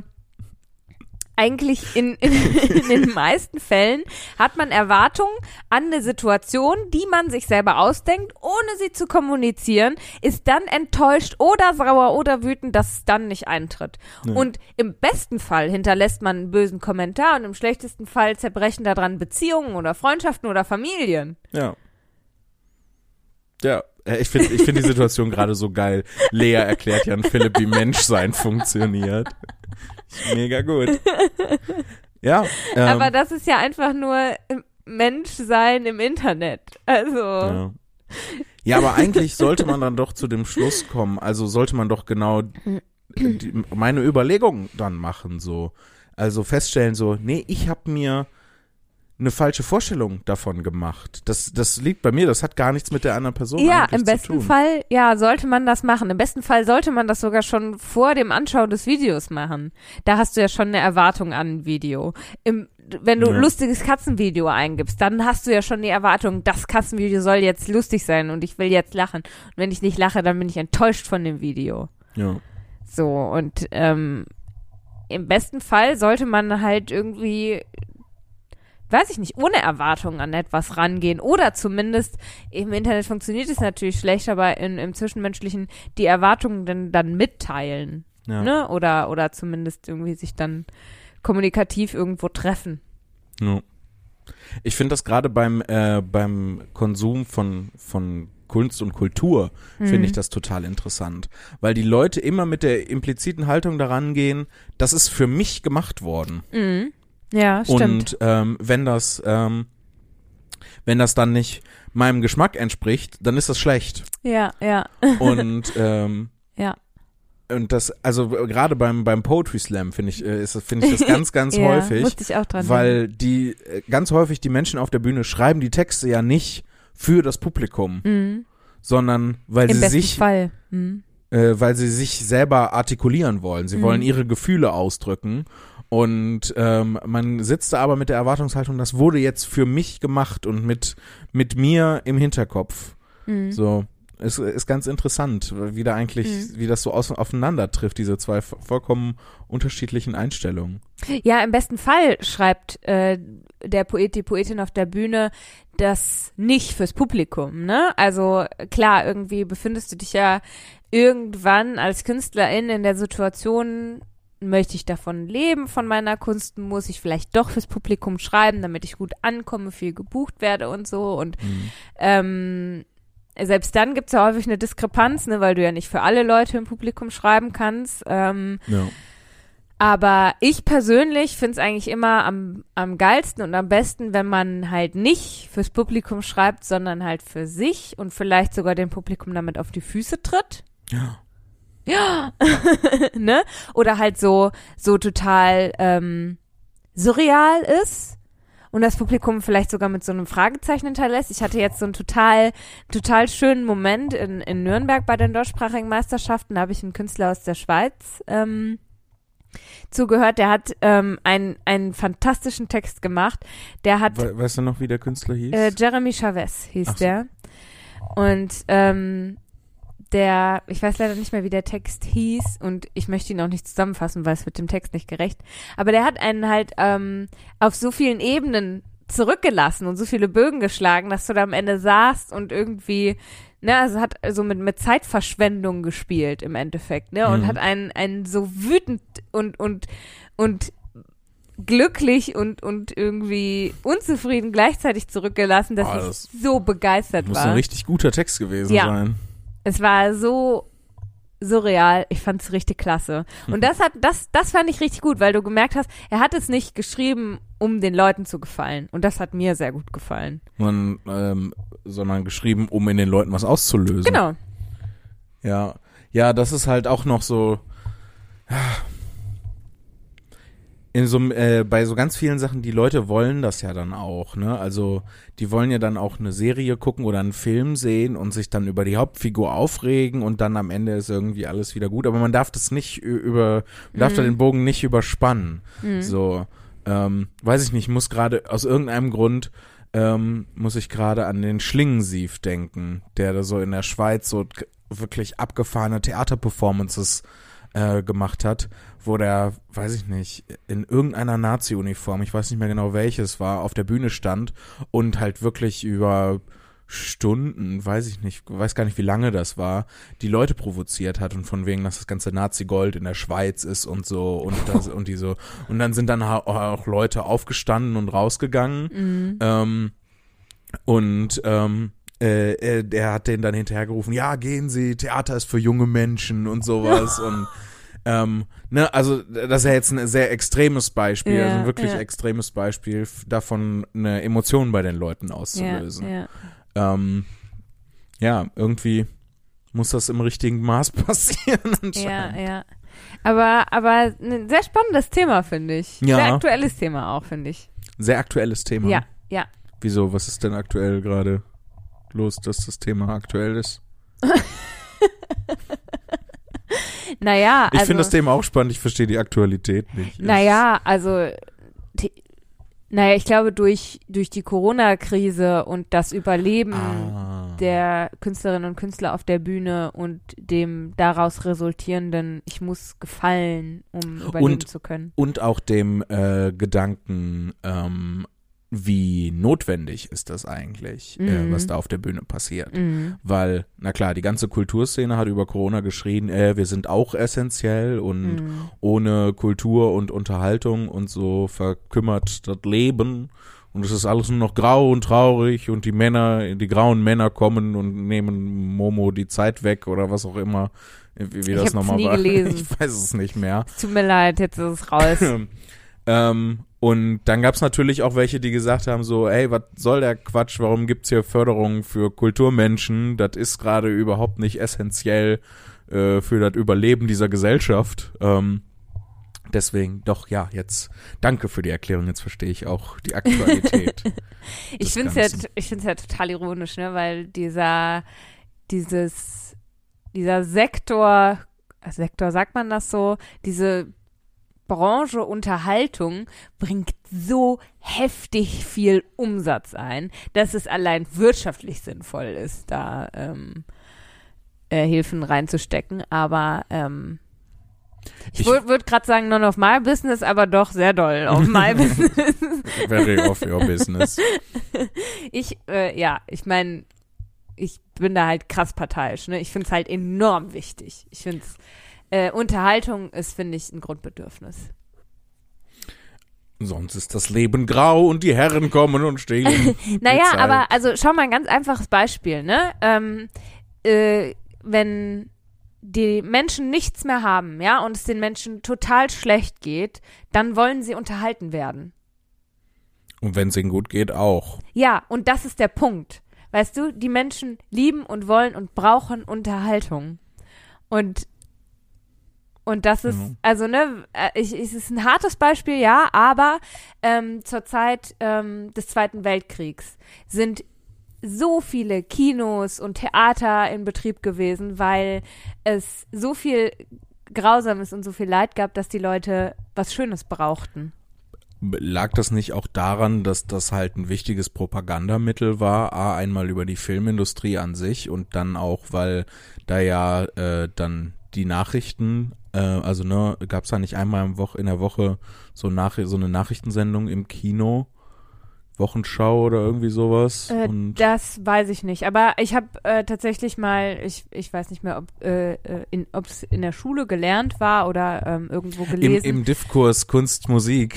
B: eigentlich in, in, (laughs) in den meisten Fällen hat man Erwartungen an eine Situation, die man sich selber ausdenkt, ohne sie zu kommunizieren, ist dann enttäuscht oder sauer oder wütend, dass es dann nicht eintritt.
A: Ja.
B: Und im besten Fall hinterlässt man einen bösen Kommentar und im schlechtesten Fall zerbrechen daran Beziehungen oder Freundschaften oder Familien.
A: Ja. Ja, äh, ich finde ich find die Situation (laughs) gerade so geil. Lea erklärt Jan Philipp, wie Menschsein funktioniert. Mega gut. Ja. Ähm,
B: Aber das ist ja einfach nur Menschsein im Internet. Also.
A: ja. ja, aber eigentlich sollte man dann doch zu dem Schluss kommen. Also sollte man doch genau die, meine Überlegungen dann machen, so. Also feststellen, so, nee, ich habe mir eine falsche Vorstellung davon gemacht. Das, das liegt bei mir, das hat gar nichts mit der anderen Person
B: Ja, im besten. Fall, ja, sollte man das machen. Im besten Fall sollte man das sogar schon vor dem Anschauen des Videos machen. Da hast du ja schon eine Erwartung an ein Video. Im, wenn du
A: Ja.
B: lustiges Katzenvideo eingibst, dann hast du ja schon die Erwartung, das Katzenvideo soll jetzt lustig sein und ich will jetzt lachen. Und wenn ich nicht lache, dann bin ich enttäuscht von dem Video.
A: Ja.
B: So, und ähm, im besten Fall sollte man halt irgendwie, weiß ich nicht, ohne Erwartungen an etwas rangehen. Oder zumindest, im Internet funktioniert es natürlich schlecht, aber in, im Zwischenmenschlichen die Erwartungen dann, dann mitteilen.
A: Ja.
B: Ne? Oder, oder zumindest irgendwie sich dann kommunikativ irgendwo treffen.
A: Ja. Ich finde das gerade beim, äh, beim Konsum von, von Kunst und Kultur, finde
B: Mhm.
A: ich das total interessant. Weil die Leute immer mit der impliziten Haltung daran gehen, das ist für mich gemacht worden.
B: Mhm. Ja, stimmt.
A: Und ähm, wenn das, ähm, wenn das dann nicht meinem Geschmack entspricht, dann ist das schlecht.
B: ja, ja. (laughs)
A: Und ähm,
B: Ja.
A: Und das, also gerade beim beim Poetry Slam finde ich, äh, finde ich das ganz, ganz (laughs)
B: ja,
A: häufig.
B: Musste ich auch dran denken.
A: Weil die äh, ganz häufig die Menschen auf der Bühne schreiben die Texte ja nicht für das Publikum,
B: Mhm.
A: sondern weil
B: Im
A: sie sich,
B: Fall. Mhm.
A: äh, weil sie sich selber artikulieren wollen. Sie
B: Mhm.
A: wollen ihre Gefühle ausdrücken. Und ähm, man sitzt da aber mit der Erwartungshaltung, das wurde jetzt für mich gemacht und mit mit mir im Hinterkopf.
B: Mhm.
A: So ist, ist ganz interessant, wie da eigentlich,
B: Mhm.
A: wie das so aus, aufeinander trifft, diese zwei vo- vollkommen unterschiedlichen Einstellungen.
B: Ja, im besten Fall schreibt äh, der Poet, die Poetin auf der Bühne das nicht fürs Publikum, ne? Also klar, irgendwie befindest du dich ja irgendwann als Künstlerin in der Situation, möchte ich davon leben, von meiner Kunst, muss ich vielleicht doch fürs Publikum schreiben, damit ich gut ankomme, viel gebucht werde und so. Und ähm, selbst dann gibt es ja häufig eine Diskrepanz, ne, weil du ja nicht für alle Leute im Publikum schreiben kannst. Ähm,
A: Ja.
B: aber ich persönlich finde es eigentlich immer am, am geilsten und am besten, wenn man halt nicht fürs Publikum schreibt, sondern halt für sich und vielleicht sogar dem Publikum damit auf die Füße tritt.
A: Ja.
B: Ja. (gasps) ne? Oder halt so, so total ähm, surreal ist und das Publikum vielleicht sogar mit so einem Fragezeichen hinterlässt. Ich hatte jetzt so einen total, total schönen Moment in, in Nürnberg bei den deutschsprachigen Meisterschaften. Da habe ich einen Künstler aus der Schweiz ähm, zugehört. Der hat ähm, einen, einen fantastischen Text gemacht. Der hat
A: We weißt du noch, wie der Künstler hieß?
B: äh, Jeremy Chavez hieß
A: so.
B: der. Und ähm, der, ich weiß leider nicht mehr, wie der Text hieß und ich möchte ihn auch nicht zusammenfassen, weil es wird dem Text nicht gerecht. Aber der hat einen halt ähm, auf so vielen Ebenen zurückgelassen und so viele Bögen geschlagen, dass du da am Ende saßt und irgendwie, ne, also hat so mit, mit Zeitverschwendung gespielt im Endeffekt, ne, und
A: Mhm.
B: hat einen, einen so wütend und, und, und glücklich und, und irgendwie unzufrieden gleichzeitig zurückgelassen, dass
A: Oh,
B: ich
A: das
B: so begeistert
A: Muss
B: war.
A: ein richtig guter Text gewesen
B: Ja.
A: sein.
B: Es war so surreal. Ich fand es richtig klasse. Und das hat, das, das fand ich richtig gut, weil du gemerkt hast, er hat es nicht geschrieben, um den Leuten zu gefallen. Und das hat mir sehr gut gefallen.
A: Man, ähm, sondern geschrieben, um in den Leuten was auszulösen.
B: Genau.
A: Ja, ja, das ist halt auch noch so. In so äh, bei so ganz vielen Sachen, die Leute wollen das ja dann auch, ne? Also die wollen ja dann auch eine Serie gucken oder einen Film sehen und sich dann über die Hauptfigur aufregen und dann am Ende ist irgendwie alles wieder gut. Aber man darf das nicht über, man darf da
B: Mhm.
A: den Bogen nicht überspannen.
B: Mhm.
A: So, ähm, weiß ich nicht, muss gerade aus irgendeinem Grund ähm, muss ich gerade an den Schlingensief denken, der da so in der Schweiz so wirklich abgefahrene Theaterperformances äh, gemacht hat, wo der, weiß ich nicht, in irgendeiner Nazi-Uniform, ich weiß nicht mehr genau welches war, auf der Bühne stand und halt wirklich über Stunden, weiß ich nicht, weiß gar nicht, wie lange das war, die Leute provoziert hat und von wegen, dass das ganze Nazi-Gold in der Schweiz ist und so und (laughs) das und die so. Und dann sind dann auch Leute aufgestanden und rausgegangen.
B: Mhm.
A: Ähm, und ähm, äh, äh, der hat denen dann hinterhergerufen, ja, gehen Sie, Theater ist für junge Menschen und sowas. und ähm, ne, also das ist ja jetzt ein sehr extremes Beispiel,
B: Ja,
A: also ein wirklich
B: ja.
A: extremes Beispiel davon, eine Emotion bei den Leuten
B: Ja,
A: auszulösen.
B: ja.
A: Ähm, ja, irgendwie muss das im richtigen Maß (laughs) passieren
B: Ja,
A: anscheinend.
B: ja. Aber, aber ein sehr spannendes Thema, finde ich.
A: Ja.
B: Sehr aktuelles Thema auch, finde ich.
A: Sehr aktuelles Thema.
B: Ja, ja.
A: Wieso, was ist denn aktuell gerade los, dass das Thema aktuell ist? (laughs)
B: Naja,
A: Ich
B: also,
A: finde das Thema auch spannend, ich verstehe die Aktualität nicht.
B: naja, also, naja, ich glaube, durch, durch die Corona-Krise und das Überleben
A: ah.
B: der Künstlerinnen und Künstler auf der Bühne und dem daraus resultierenden, ich muss gefallen, um überleben
A: Und-
B: zu können.
A: Und auch dem äh, Gedanken, ähm, wie notwendig ist das eigentlich, äh,
B: Mhm.
A: was da auf der Bühne passiert.
B: Mhm.
A: Weil, na klar, die ganze Kulturszene hat über Corona geschrien, äh, wir sind auch essentiell und
B: Mhm.
A: ohne Kultur und Unterhaltung und so verkümmert das Leben. Und es ist alles nur noch grau und traurig und die Männer, die grauen Männer kommen und nehmen Momo die Zeit weg oder was auch immer, wie, wie
B: Ich
A: das nochmal
B: nie
A: war. (laughs)
B: gelesen.
A: Ich weiß es nicht mehr.
B: Es Tut mir leid, jetzt ist es raus. (laughs)
A: ähm, und dann gab's natürlich auch welche, die gesagt haben so, ey, was soll der Quatsch, warum gibt's hier Förderung für Kulturmenschen? Das ist gerade überhaupt nicht essentiell äh, für das Überleben dieser Gesellschaft. Ähm, deswegen, doch, ja, jetzt danke für die Erklärung, jetzt verstehe ich auch die Aktualität. (laughs)
B: Ich finde es ja, ich find's ja total ironisch, ne, weil dieser, dieses, dieser Sektor, Sektor sagt man das so, diese Branche Unterhaltung bringt so heftig viel Umsatz ein, dass es allein wirtschaftlich sinnvoll ist, da ähm, äh, Hilfen reinzustecken. Aber ähm, ich,
A: Ich-
B: würde würd gerade sagen, none of my business, aber doch sehr doll auf my (laughs) business.
A: Very off your business. (laughs)
B: Ich, äh, ja, ich meine, ich bin da halt krass parteiisch, ne? Ich finde es halt enorm wichtig. Ich finde es, äh, Unterhaltung ist, finde ich, ein Grundbedürfnis.
A: Sonst ist das Leben grau und die Herren kommen und stehlen. (laughs)
B: Naja, aber also schau mal ein ganz einfaches Beispiel, ne? Ähm, äh, wenn die Menschen nichts mehr haben, ja, und es den Menschen total schlecht geht, dann wollen sie unterhalten werden.
A: Und wenn es ihnen gut geht, auch.
B: Ja, und das ist der Punkt. Weißt du, die Menschen lieben und wollen und brauchen Unterhaltung. Und und das ist,
A: Mhm.
B: also ne, äh, ich, es ist ein hartes Beispiel, ja, aber ähm, zur Zeit ähm, des Zweiten Weltkriegs sind so viele Kinos und Theater in Betrieb gewesen, weil es so viel Grausames und so viel Leid gab, dass die Leute was Schönes brauchten.
A: Lag das nicht auch daran, dass das halt ein wichtiges Propagandamittel war? A, einmal über die Filmindustrie an sich und dann auch, weil da ja äh, dann die Nachrichten, äh, also ne, gab es da nicht einmal in der Woche so, nach, so eine Nachrichtensendung im Kino, Wochenschau oder irgendwie sowas?
B: Äh, das weiß ich nicht. Aber ich habe äh, tatsächlich mal, ich, ich weiß nicht mehr, ob äh, äh, in, es in der Schule gelernt war oder ähm, irgendwo
A: im,
B: gelesen,
A: im Diff-Kurs Kunst, Musik.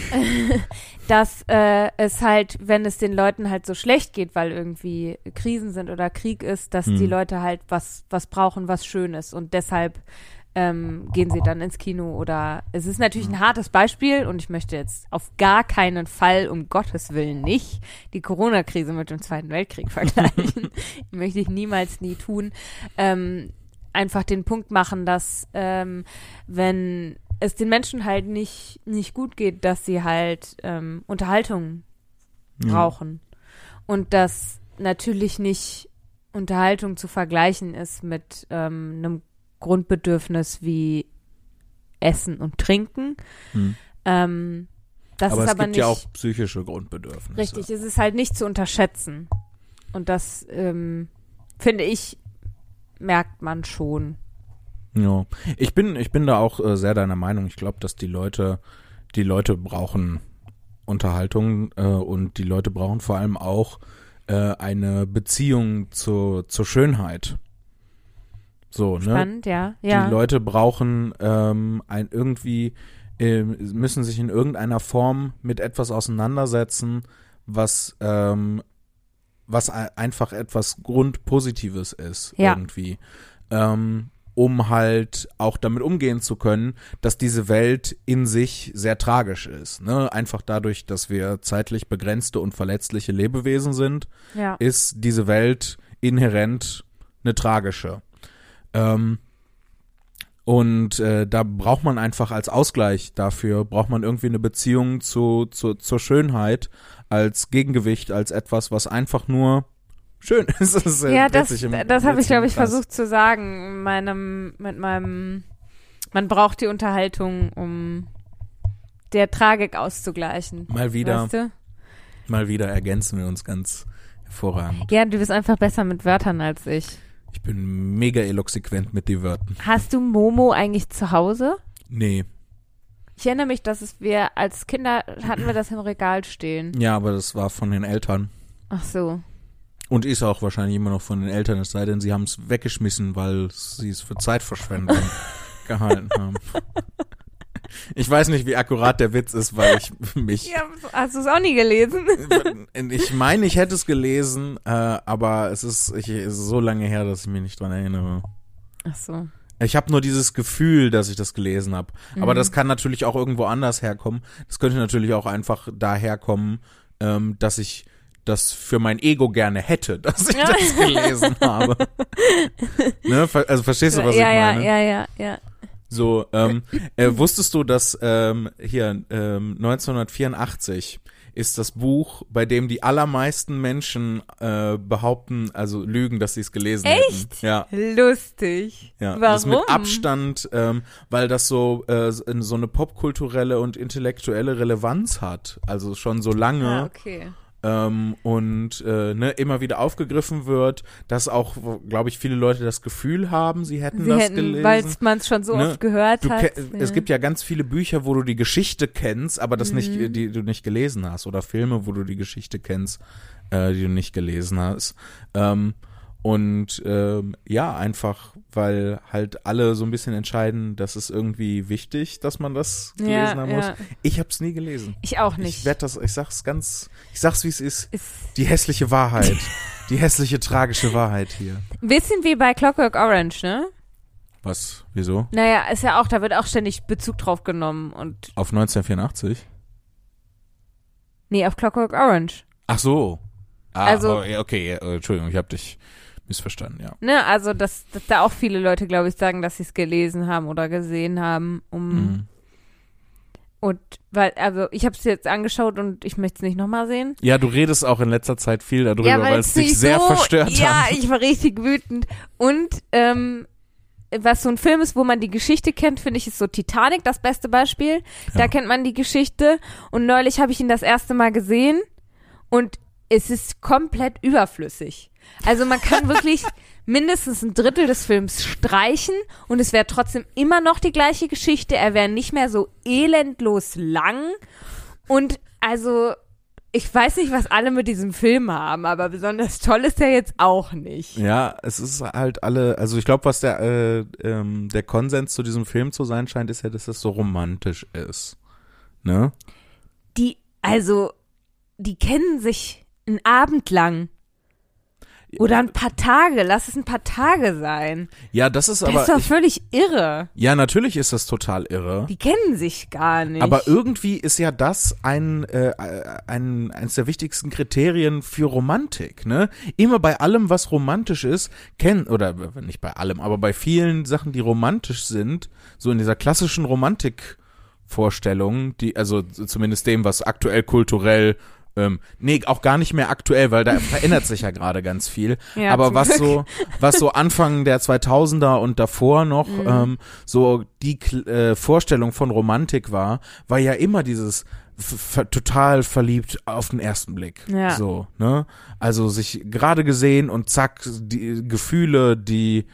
A: (laughs)
B: dass äh, es halt, wenn es den Leuten halt so schlecht geht, weil irgendwie Krisen sind oder Krieg ist, dass
A: Hm.
B: die Leute halt was, was brauchen, was Schönes. Und deshalb ähm, gehen sie dann ins Kino oder es ist natürlich ein hartes Beispiel und ich möchte jetzt auf gar keinen Fall, um Gottes Willen nicht, die Corona-Krise mit dem Zweiten Weltkrieg (laughs) vergleichen. möchte ich niemals nie tun. Ähm, einfach den Punkt machen, dass ähm, wenn es den Menschen halt nicht, nicht gut geht, dass sie halt ähm, Unterhaltung brauchen. Und dass natürlich nicht Unterhaltung zu vergleichen ist mit ähm, einem Grundbedürfnis wie Essen und Trinken.
A: Hm.
B: Ähm, das
A: aber
B: ist
A: es
B: aber
A: gibt
B: nicht
A: ja auch psychische Grundbedürfnisse.
B: richtig. Es ist halt nicht zu unterschätzen. Und das ähm, finde ich merkt man schon.
A: Ja, ich bin, ich bin da auch äh, sehr deiner Meinung. Ich glaube, dass die Leute, die Leute brauchen Unterhaltung äh, und die Leute brauchen vor allem auch äh, eine Beziehung zur, zur Schönheit. So, ne?
B: Spannend, ja. Ja.
A: Die Leute brauchen ähm, ein irgendwie äh, müssen sich in irgendeiner Form mit etwas auseinandersetzen, was ähm, was ei- einfach etwas Grundpositives ist
B: Ja.
A: irgendwie, ähm, um halt auch damit umgehen zu können, dass diese Welt in sich sehr tragisch ist. Ne? Einfach dadurch, dass wir zeitlich begrenzte und verletzliche Lebewesen sind,
B: ja.
A: ist diese Welt inhärent eine tragische. Ähm, und äh, da braucht man einfach als Ausgleich dafür, braucht man irgendwie eine Beziehung zu, zu, zur Schönheit als Gegengewicht, als etwas, was einfach nur schön (laughs) ist. Das ist äh,
B: Ja, das,
A: im-
B: das habe ich, glaube ich,
A: Kreis.
B: versucht zu sagen. in Meinem, mit meinem, man braucht die Unterhaltung, um der Tragik auszugleichen.
A: Mal wieder,
B: Weißt du?
A: mal wieder ergänzen wir uns ganz hervorragend.
B: Ja, du bist einfach besser mit Wörtern als ich.
A: Ich bin mega eloquent mit den Wörtern.
B: Hast du Momo eigentlich zu Hause?
A: Nee.
B: Ich erinnere mich, dass es wir als Kinder hatten wir das im Regal stehen.
A: Ja, aber das war von den Eltern.
B: Ach so.
A: Und ist auch wahrscheinlich immer noch von den Eltern, es sei denn, sie haben es weggeschmissen, weil sie es für Zeitverschwendung (laughs) gehalten haben. Ich weiß nicht, wie akkurat der Witz ist, weil ich (laughs) mich.
B: Ja, hast du es auch nie gelesen?
A: Ich meine, ich hätte es gelesen, äh, aber es ist, ich, es ist so lange her, dass ich mich nicht dran erinnere.
B: Ach so.
A: Ich habe nur dieses Gefühl, dass ich das gelesen habe. Aber
B: Mhm.
A: das kann natürlich auch irgendwo anders herkommen. Das könnte natürlich auch einfach daherkommen, ähm, dass ich das für mein Ego gerne hätte, (laughs) dass ich (laughs) das gelesen habe. ne? Also verstehst du, was
B: ja,
A: ich
B: ja,
A: meine?
B: ja, ja, ja.
A: So, ähm, äh, wusstest du, dass ähm, hier ähm, 1984 ist das Buch, bei dem die allermeisten Menschen äh, behaupten, also lügen, dass sie es gelesen
B: Echt?
A: hätten. Ja.
B: Lustig.
A: Ja,
B: Warum?
A: das mit Abstand, ähm, weil das so äh, so eine popkulturelle und intellektuelle Relevanz hat, also schon so lange
B: Ah, okay.
A: Ähm, und äh, ne, immer wieder aufgegriffen wird, dass auch, glaube ich, viele Leute das Gefühl haben, sie hätten
B: Sie
A: das
B: hätten,
A: gelesen.
B: weil man es schon so
A: Ne?
B: oft gehört
A: Du
B: hat.
A: ke- Es gibt ja ganz viele Bücher, wo du die Geschichte kennst, aber das nicht,
B: Mhm.
A: die du nicht gelesen hast. Oder Filme, wo du die Geschichte kennst, äh, die du nicht gelesen hast. Ähm, und ähm, ja, einfach, weil halt alle so ein bisschen entscheiden, das ist irgendwie wichtig, dass man das gelesen
B: ja,
A: haben muss.
B: ja.
A: Ich hab's nie gelesen.
B: Ich auch
A: Ich
B: nicht.
A: werde das, ich sag's ganz, ich sag's wie es ist.
B: ist
A: Die hässliche Wahrheit. die hässliche, tragische Wahrheit hier.
B: ein bisschen wie bei Clockwork Orange, ne?
A: Was? Wieso?
B: Naja, ist ja auch, da wird auch ständig Bezug drauf genommen und
A: Auf 1984?
B: nee, auf Clockwork Orange.
A: Ach so. Ah,
B: Also-
A: okay, äh, Entschuldigung, ich habe dich missverstanden, ja.
B: Ne, also dass, dass da auch viele Leute, glaube ich, sagen, dass sie es gelesen haben oder gesehen haben, um
A: Mhm.
B: und weil, also ich habe es jetzt angeschaut und ich möchte es nicht nochmal sehen.
A: Ja, du redest auch in letzter Zeit viel darüber, weil es dich sehr
B: so,
A: verstört
B: Ja,
A: hat.
B: ich war richtig wütend. Und ähm, was so ein Film ist, wo man die Geschichte kennt, finde ich, ist so Titanic das beste Beispiel. Da
A: Ja.
B: kennt man die Geschichte. Und neulich habe ich ihn das erste Mal gesehen und es ist komplett überflüssig. Also man kann wirklich mindestens ein Drittel des Films streichen und es wäre trotzdem immer noch die gleiche Geschichte. Er wäre nicht mehr so elendlos lang. Und also, ich weiß nicht, was alle mit diesem Film haben, aber besonders toll ist er jetzt auch nicht.
A: Ja, es ist halt alle, also ich glaube, was der, äh, ähm, der Konsens zu diesem Film zu sein scheint, ist ja, dass es so romantisch ist. Ne?
B: Die, also, die kennen sich einen Abend lang. Oder ein paar Tage, lass es ein paar Tage sein.
A: Ja, das ist
B: Das
A: aber.
B: ist doch
A: ich,
B: völlig irre.
A: ja, natürlich ist das total irre.
B: Die kennen sich gar nicht.
A: Aber irgendwie ist ja das ein, äh, ein eines der wichtigsten Kriterien für Romantik, ne? Immer bei allem, was romantisch ist, kennen oder äh, nicht bei allem, aber bei vielen Sachen, die romantisch sind, so in dieser klassischen Romantikvorstellung, die also zumindest dem, was aktuell kulturell ähm, nee, auch gar nicht mehr aktuell, weil da (laughs) verändert sich ja gerade ganz viel.
B: Ja,
A: Aber was
B: Glück.
A: so, was so Anfang der 2000er und davor noch
B: Mhm.
A: ähm, so die äh, Vorstellung von Romantik war, war ja immer dieses ver- total verliebt auf den ersten Blick.
B: Ja.
A: So, ne? Also sich gerade gesehen und zack, die Gefühle, die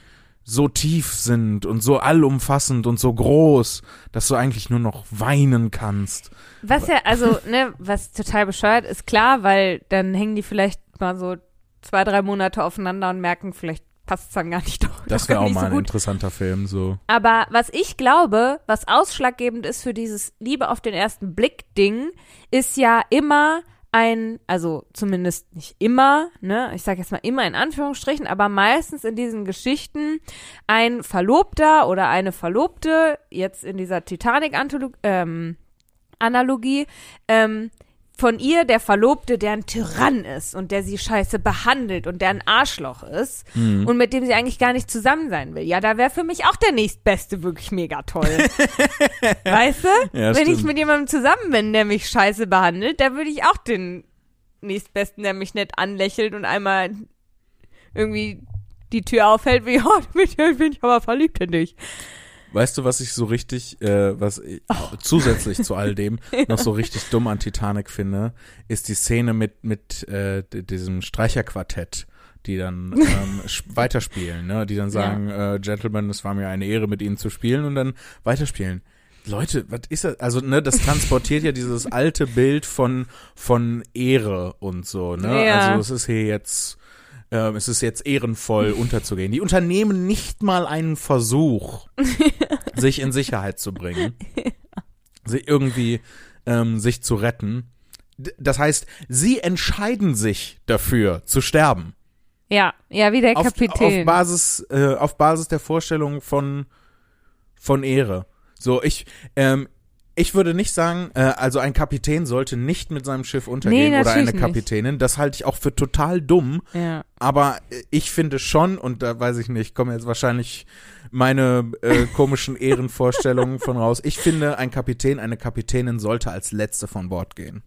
A: so tief sind und so allumfassend und so groß, dass du eigentlich nur noch weinen kannst.
B: Was ja, also, ne, was total bescheuert ist, klar, weil dann hängen die vielleicht mal so zwei, drei Monate aufeinander und merken, vielleicht passt es dann gar nicht doch.
A: Das (laughs) wäre auch mal
B: so
A: ein
B: gut.
A: interessanter Film, so.
B: Aber was ich glaube, was ausschlaggebend ist für dieses Liebe auf den ersten Blick Ding, ist ja immer ein, also zumindest nicht immer, ne, ich sage jetzt mal immer in Anführungsstrichen, aber meistens in diesen Geschichten ein Verlobter oder eine Verlobte, jetzt in dieser Titanic-Analogie, ähm, Analogie, ähm, von ihr der Verlobte, der ein Tyrann ist und der sie scheiße behandelt und der ein Arschloch ist
A: Mhm.
B: und mit dem sie eigentlich gar nicht zusammen sein will. Ja, da wäre für mich auch der nächstbeste wirklich mega toll. (laughs) weißt du?
A: Ja,
B: Wenn ich
A: stimmt.
B: mit jemandem zusammen bin, der mich scheiße behandelt, da würde ich auch den nächstbesten, der mich nett anlächelt und einmal irgendwie die Tür aufhält, wie, (laughs) oh, ich, bin ich aber verliebt in dich.
A: Weißt du, was ich so richtig, äh, was ich, zusätzlich zu all dem (laughs) noch so richtig dumm an Titanic finde, ist die Szene mit mit äh, diesem Streicherquartett, die dann ähm, (laughs) weiterspielen, ne? Die dann sagen, äh, Gentlemen, es war mir eine Ehre, mit Ihnen zu spielen und dann weiterspielen. Leute, was ist das? Also, ne, das transportiert ja dieses alte Bild von von Ehre und so, ne?
B: Ja.
A: Also es ist hier jetzt ähm, es ist jetzt ehrenvoll (laughs) unterzugehen. Die unternehmen nicht mal einen Versuch, (laughs) sich in Sicherheit zu bringen, sie irgendwie ähm, sich zu retten. D- Das heißt, sie entscheiden sich dafür zu sterben.
B: Ja, ja, wie der
A: Auf,
B: Kapitän.
A: auf Basis äh, auf Basis der Vorstellung von von Ehre. So ich ähm, ich würde nicht sagen, äh, also ein Kapitän sollte nicht mit seinem Schiff untergehen
B: Nee,
A: oder eine
B: natürlich nicht.
A: Kapitänin. Das halte ich auch für total dumm.
B: ja.
A: Aber äh, ich finde schon, und da weiß ich nicht, kommen jetzt wahrscheinlich meine äh, (laughs) komischen Ehrenvorstellungen von raus. Ich finde, ein Kapitän, eine Kapitänin sollte als Letzte von Bord gehen.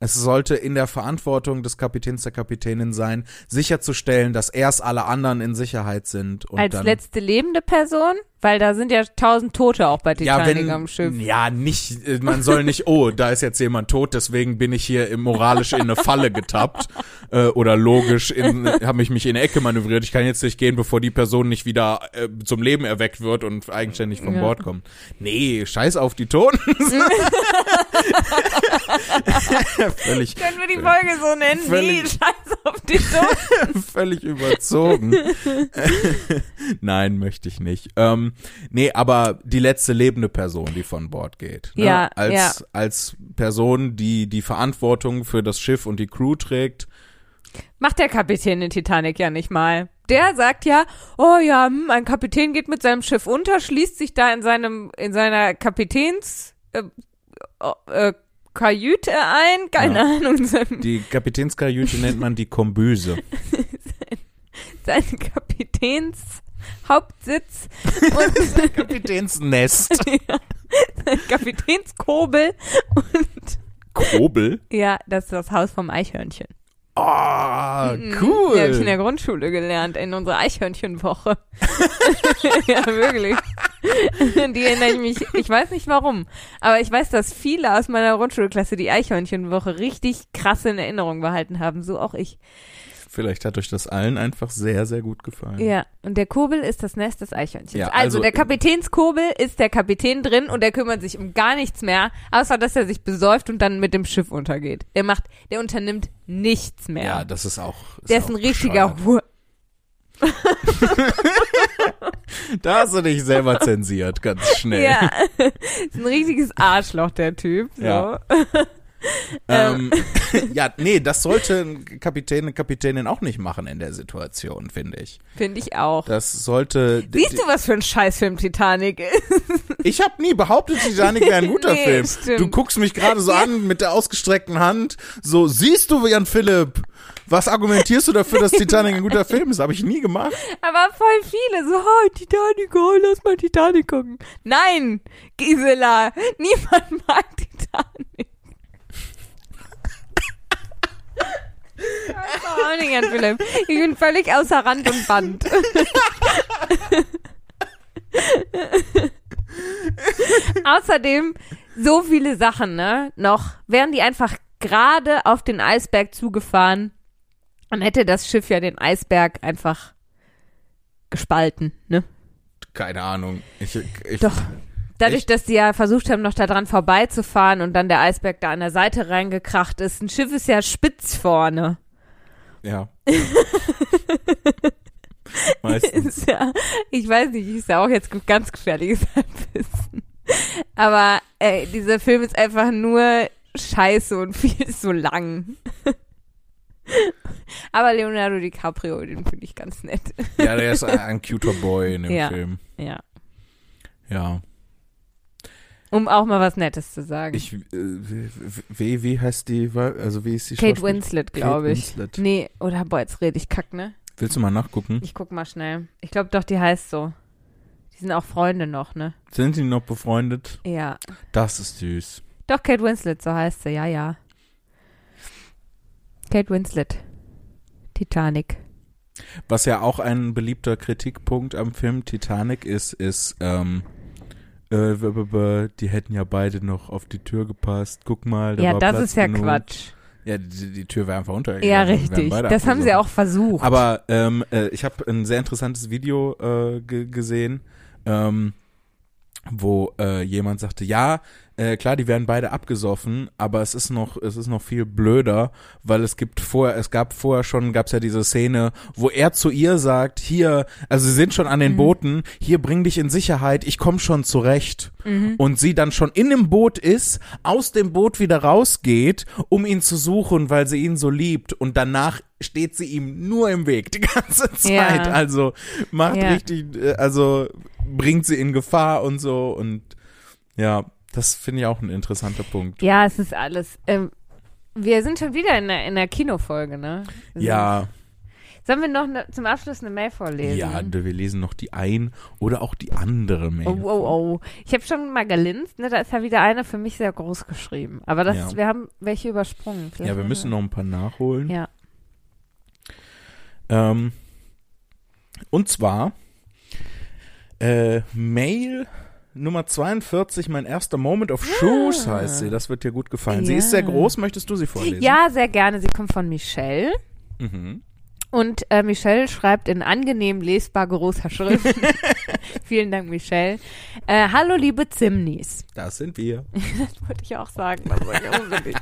A: Es sollte in der Verantwortung des Kapitäns der Kapitänin sein, sicherzustellen, dass erst alle anderen in Sicherheit sind. Und
B: Als letzte lebende Person? Weil da sind ja tausend Tote auch bei
A: ja,
B: Titanic
A: wenn,
B: am Schiff.
A: ja, nicht, äh, man soll nicht, oh, da ist jetzt jemand tot, deswegen bin ich hier moralisch in eine Falle getappt äh, oder logisch in, habe ich mich in eine Ecke manövriert. Ich kann jetzt nicht gehen, bevor die Person nicht wieder äh, zum Leben erweckt wird und eigenständig von
B: Ja.
A: Bord kommt. Nee, scheiß auf die Toten. (laughs) völlig,
B: Können wir die Folge so nennen?
A: Völlig-
B: Nee, scheiß auf die Toten. (laughs)
A: völlig überzogen. (laughs) Nein, möchte ich nicht. Ähm, nee, aber die letzte lebende Person, die von Bord geht. Ne?
B: Ja,
A: als,
B: ja.
A: als Person, die die Verantwortung für das Schiff und die Crew trägt.
B: Macht der Kapitän in Titanic ja nicht mal. Der sagt ja, oh ja, hm, ein Kapitän geht mit seinem Schiff unter, schließt sich da in seinem, in seiner Kapitäns, äh, äh, Kajüte ein, keine
A: Ja.
B: Ahnung,
A: Die Kapitänskajüte nennt man die Kombüse. (laughs)
B: sein Kapitäns Hauptsitz (laughs) und
A: Kapitänsnest. (laughs)
B: sein Kapitänskobel und
A: Kobel?
B: ja, das ist das Haus vom Eichhörnchen.
A: Oh,
B: Mhm. Die habe ich in der
A: cool.
B: Grundschule gelernt, in unserer Eichhörnchenwoche. (laughs) ja, wirklich. Die erinnere ich mich, ich weiß nicht warum, aber ich weiß, dass viele aus meiner Grundschulklasse die Eichhörnchenwoche richtig krass in Erinnerung behalten haben, so auch ich.
A: Vielleicht hat euch das allen einfach sehr, sehr gut gefallen.
B: Ja, und der Kurbel ist das Nest des Eichhörnchens.
A: Ja,
B: also,
A: also-
B: der Kapitänskurbel ist der Kapitän drin und der kümmert sich um gar nichts mehr, außer dass er sich besäuft und dann mit dem Schiff untergeht. Der macht, der unternimmt nichts mehr.
A: Ja, das ist auch.
B: der ist
A: auch
B: ein richtiger. Hur (laughs)
A: Da hast du dich selber zensiert, ganz schnell.
B: Ja, (laughs) ist ein richtiges Arschloch, der Typ. So.
A: Ja. (laughs) (laughs) ähm, (laughs) ja, nee, das sollte ein Kapitän, eine Kapitänin auch nicht machen in der Situation, finde ich.
B: Finde ich auch.
A: Das sollte.
B: Siehst du, was für ein Scheißfilm Titanic ist? (laughs)
A: Ich habe nie behauptet, Titanic wäre ein guter
B: Nee,
A: Film.
B: stimmt.
A: Du guckst mich gerade so an mit der ausgestreckten Hand. So, siehst du, Jan Philipp? Was argumentierst du dafür, dass Titanic ein guter Film ist? Habe ich nie gemacht.
B: Aber voll viele so, oh, Titanic, oh, lass mal Titanic gucken. Nein, Gisela, niemand mag Titanic. Das war auch nicht an Philipp. Ich bin völlig außer Rand und Band. Außerdem so viele Sachen, ne? Noch wären die einfach gerade auf den Eisberg zugefahren, dann hätte das Schiff ja den Eisberg einfach gespalten, ne?
A: Keine Ahnung. Ich, ich,
B: Doch. Dadurch, dass die ja versucht haben, noch da dran vorbeizufahren und dann der Eisberg da an der Seite reingekracht ist. Ein Schiff ist ja spitz vorne.
A: Ja. (laughs) Meistens.
B: Ist ja, ich weiß nicht, ist ja auch jetzt ganz gefährliches (laughs) Halbwissen. Aber ey, dieser Film ist einfach nur scheiße und (laughs) viel so lang. Aber Leonardo DiCaprio, den finde ich ganz nett.
A: Ja, der ist ein, ein cuter Boy in dem
B: Ja.
A: Film.
B: Ja.
A: Ja.
B: Um auch mal was Nettes zu sagen.
A: Ich, äh, wie, wie heißt die, also wie ist die
B: Kate Winslet, glaube ich.
A: Winslet.
B: Nee, oder boah, jetzt rede ich kack, ne?
A: Willst du mal nachgucken?
B: Ich guck mal schnell. Ich glaube doch, die heißt so. Die sind auch Freunde noch, ne?
A: Sind die noch befreundet?
B: Ja.
A: Das ist süß.
B: Doch, Kate Winslet, so heißt sie, ja, ja. Kate Winslet. Titanic.
A: Was ja auch ein beliebter Kritikpunkt am Film Titanic ist, ist, ähm, äh, die hätten ja beide noch auf die Tür gepasst. Guck mal, da
B: ja,
A: war
B: das
A: Platz
B: ist ja
A: genug.
B: Quatsch.
A: Ja, die, die Tür wäre einfach untergegangen.
B: Ja, richtig. Das haben sie auch versucht.
A: Aber ähm, äh, ich habe ein sehr interessantes Video äh, ge gesehen, ähm, wo äh, jemand sagte, ja, äh, klar, die werden beide abgesoffen, aber es ist noch, es ist noch viel blöder, weil es gibt vorher, es gab vorher schon, gab es ja diese Szene, wo er zu ihr sagt, hier, also sie sind schon an den
B: Mhm.
A: Booten, hier bring dich in Sicherheit, ich komm schon zurecht.
B: Mhm.
A: Und sie dann schon in dem Boot ist, aus dem Boot wieder rausgeht, um ihn zu suchen, weil sie ihn so liebt. Und danach steht sie ihm nur im Weg die (laughs) ganze Zeit.
B: Ja.
A: Also macht
B: Ja.
A: richtig, äh, also bringt sie in Gefahr und so. Und ja, das finde ich auch ein interessanter Punkt.
B: ja, es ist alles. Ähm, wir sind schon wieder in der, in der Kinofolge, ne?
A: Ja,
B: Sollen wir noch ne, zum Abschluss eine Mail vorlesen?
A: ja, wir lesen noch die ein oder auch die andere Mail.
B: Oh, oh, oh. Ich habe schon mal gelinst, ne? Da ist ja wieder eine für mich sehr groß geschrieben. Aber das,
A: Ja.
B: wir haben welche übersprungen. Vielleicht
A: Ja, wir müssen noch ein paar nachholen.
B: Ja.
A: Ähm, und zwar äh, Mail Nummer 42, mein erster Moment of Shoes
B: Ah.
A: heißt sie. Das wird dir gut gefallen. Sie
B: Ja.
A: ist sehr groß. Möchtest du sie vorlesen?
B: Ja, sehr gerne. Sie kommt von Michelle.
A: Mhm.
B: Und äh, Michelle schreibt in angenehm lesbar großer Schrift. (laughs) Vielen Dank, Michelle. Äh, Hallo, liebe Zimnis.
A: Das sind wir. (laughs)
B: Das wollte ich auch sagen. Das wollte ich.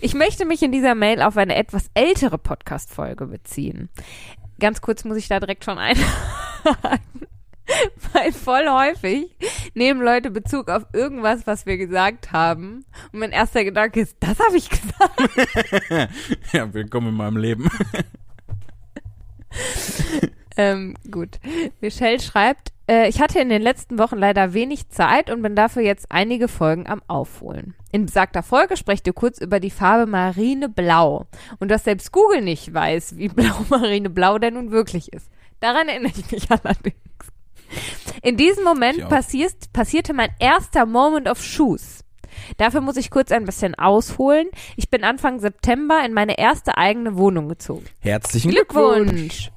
B: Ich möchte mich in dieser Mail auf eine etwas ältere Podcast-Folge beziehen. Ganz kurz muss ich da direkt schon einhaken. (laughs) Weil voll häufig nehmen Leute Bezug auf irgendwas, was wir gesagt haben. Und mein erster Gedanke ist, das habe ich gesagt. (laughs)
A: ja, willkommen in meinem Leben. (laughs)
B: Ähm, gut. Michelle schreibt, äh, ich hatte in den letzten Wochen leider wenig Zeit und bin dafür jetzt einige Folgen am Aufholen. In besagter Folge sprecht ihr kurz über die Farbe Marineblau und dass selbst Google nicht weiß, wie blau Marineblau denn nun wirklich ist. Daran erinnere ich mich allerdings. In diesem Moment passiert, passierte mein erster Moment of Shoes. Dafür muss ich kurz ein bisschen ausholen. Ich bin Anfang September in meine erste eigene Wohnung gezogen.
A: Herzlichen Glückwunsch.
B: Glückwunsch!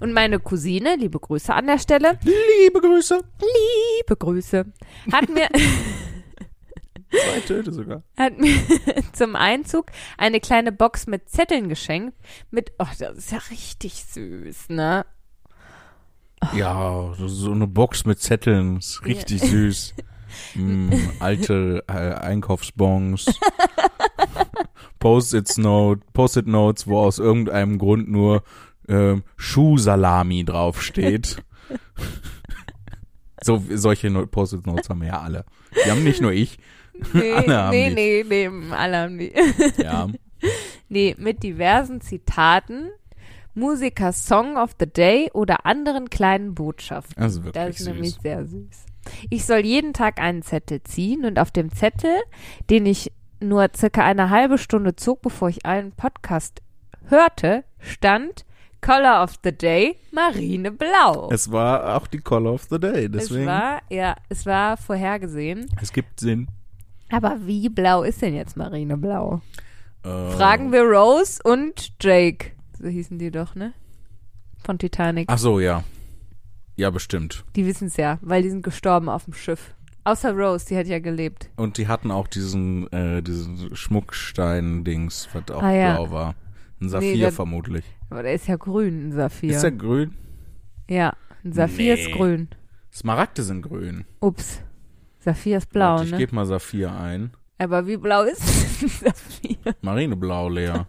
B: Und meine Cousine, liebe Grüße an der Stelle,
A: Liebe Grüße.
B: liebe Grüße, hat mir, (laughs)
A: Zwei Töne sogar.
B: hat mir (laughs) zum Einzug eine kleine Box mit Zetteln geschenkt. Mit, oh, das ist ja richtig süß, ne?
A: Ja, so, eine Box mit Zetteln. Ist richtig süß. (laughs) Mm, alte äh, Einkaufsbons. Post-it Note, Post-it Notes, wo aus irgendeinem Grund nur ähm, Schuhsalami draufsteht. (laughs) so solche No- Post-it Notes haben wir ja alle. Die haben nicht nur ich,
B: Nee, (laughs)
A: Alle
B: nee, nee, nee, alle haben die.
A: Ja.
B: Nee, mit diversen Zitaten, Musiker Song of the Day oder anderen kleinen Botschaften.
A: Das ist wirklich
B: Das ist nämlich
A: süß.
B: sehr süß. Ich soll jeden Tag einen Zettel ziehen und auf dem Zettel, den ich nur circa eine halbe Stunde zog, bevor ich einen Podcast hörte, stand Color of the Day Marineblau.
A: Es war auch die Call of the Day,
B: Es
A: deswegen.
B: war, ja, es war vorhergesehen.
A: es gibt Sinn.
B: Aber wie blau ist denn jetzt Marineblau?
A: Äh,
B: Fragen wir Rose und Jake. Hießen die doch, ne? Von Titanic.
A: Ach so, ja. Ja, bestimmt.
B: Die wissen es ja, weil die sind gestorben auf dem Schiff. Außer Rose, die hat ja gelebt.
A: Und die hatten auch diesen, äh, diesen Schmuckstein-Dings, was auch
B: Ah, ja.
A: blau war. Ein Saphir
B: der-
A: vermutlich.
B: Aber der ist ja grün, ein Saphir.
A: Ist der grün?
B: ja, ein Saphir
A: Nee.
B: ist grün.
A: Smaragde sind grün.
B: Ups. Saphir ist blau,
A: Warte, ich
B: ne?
A: gebe mal Saphir ein.
B: Aber wie blau ist (laughs) ein Saphir?
A: Marineblau, Lea. (laughs)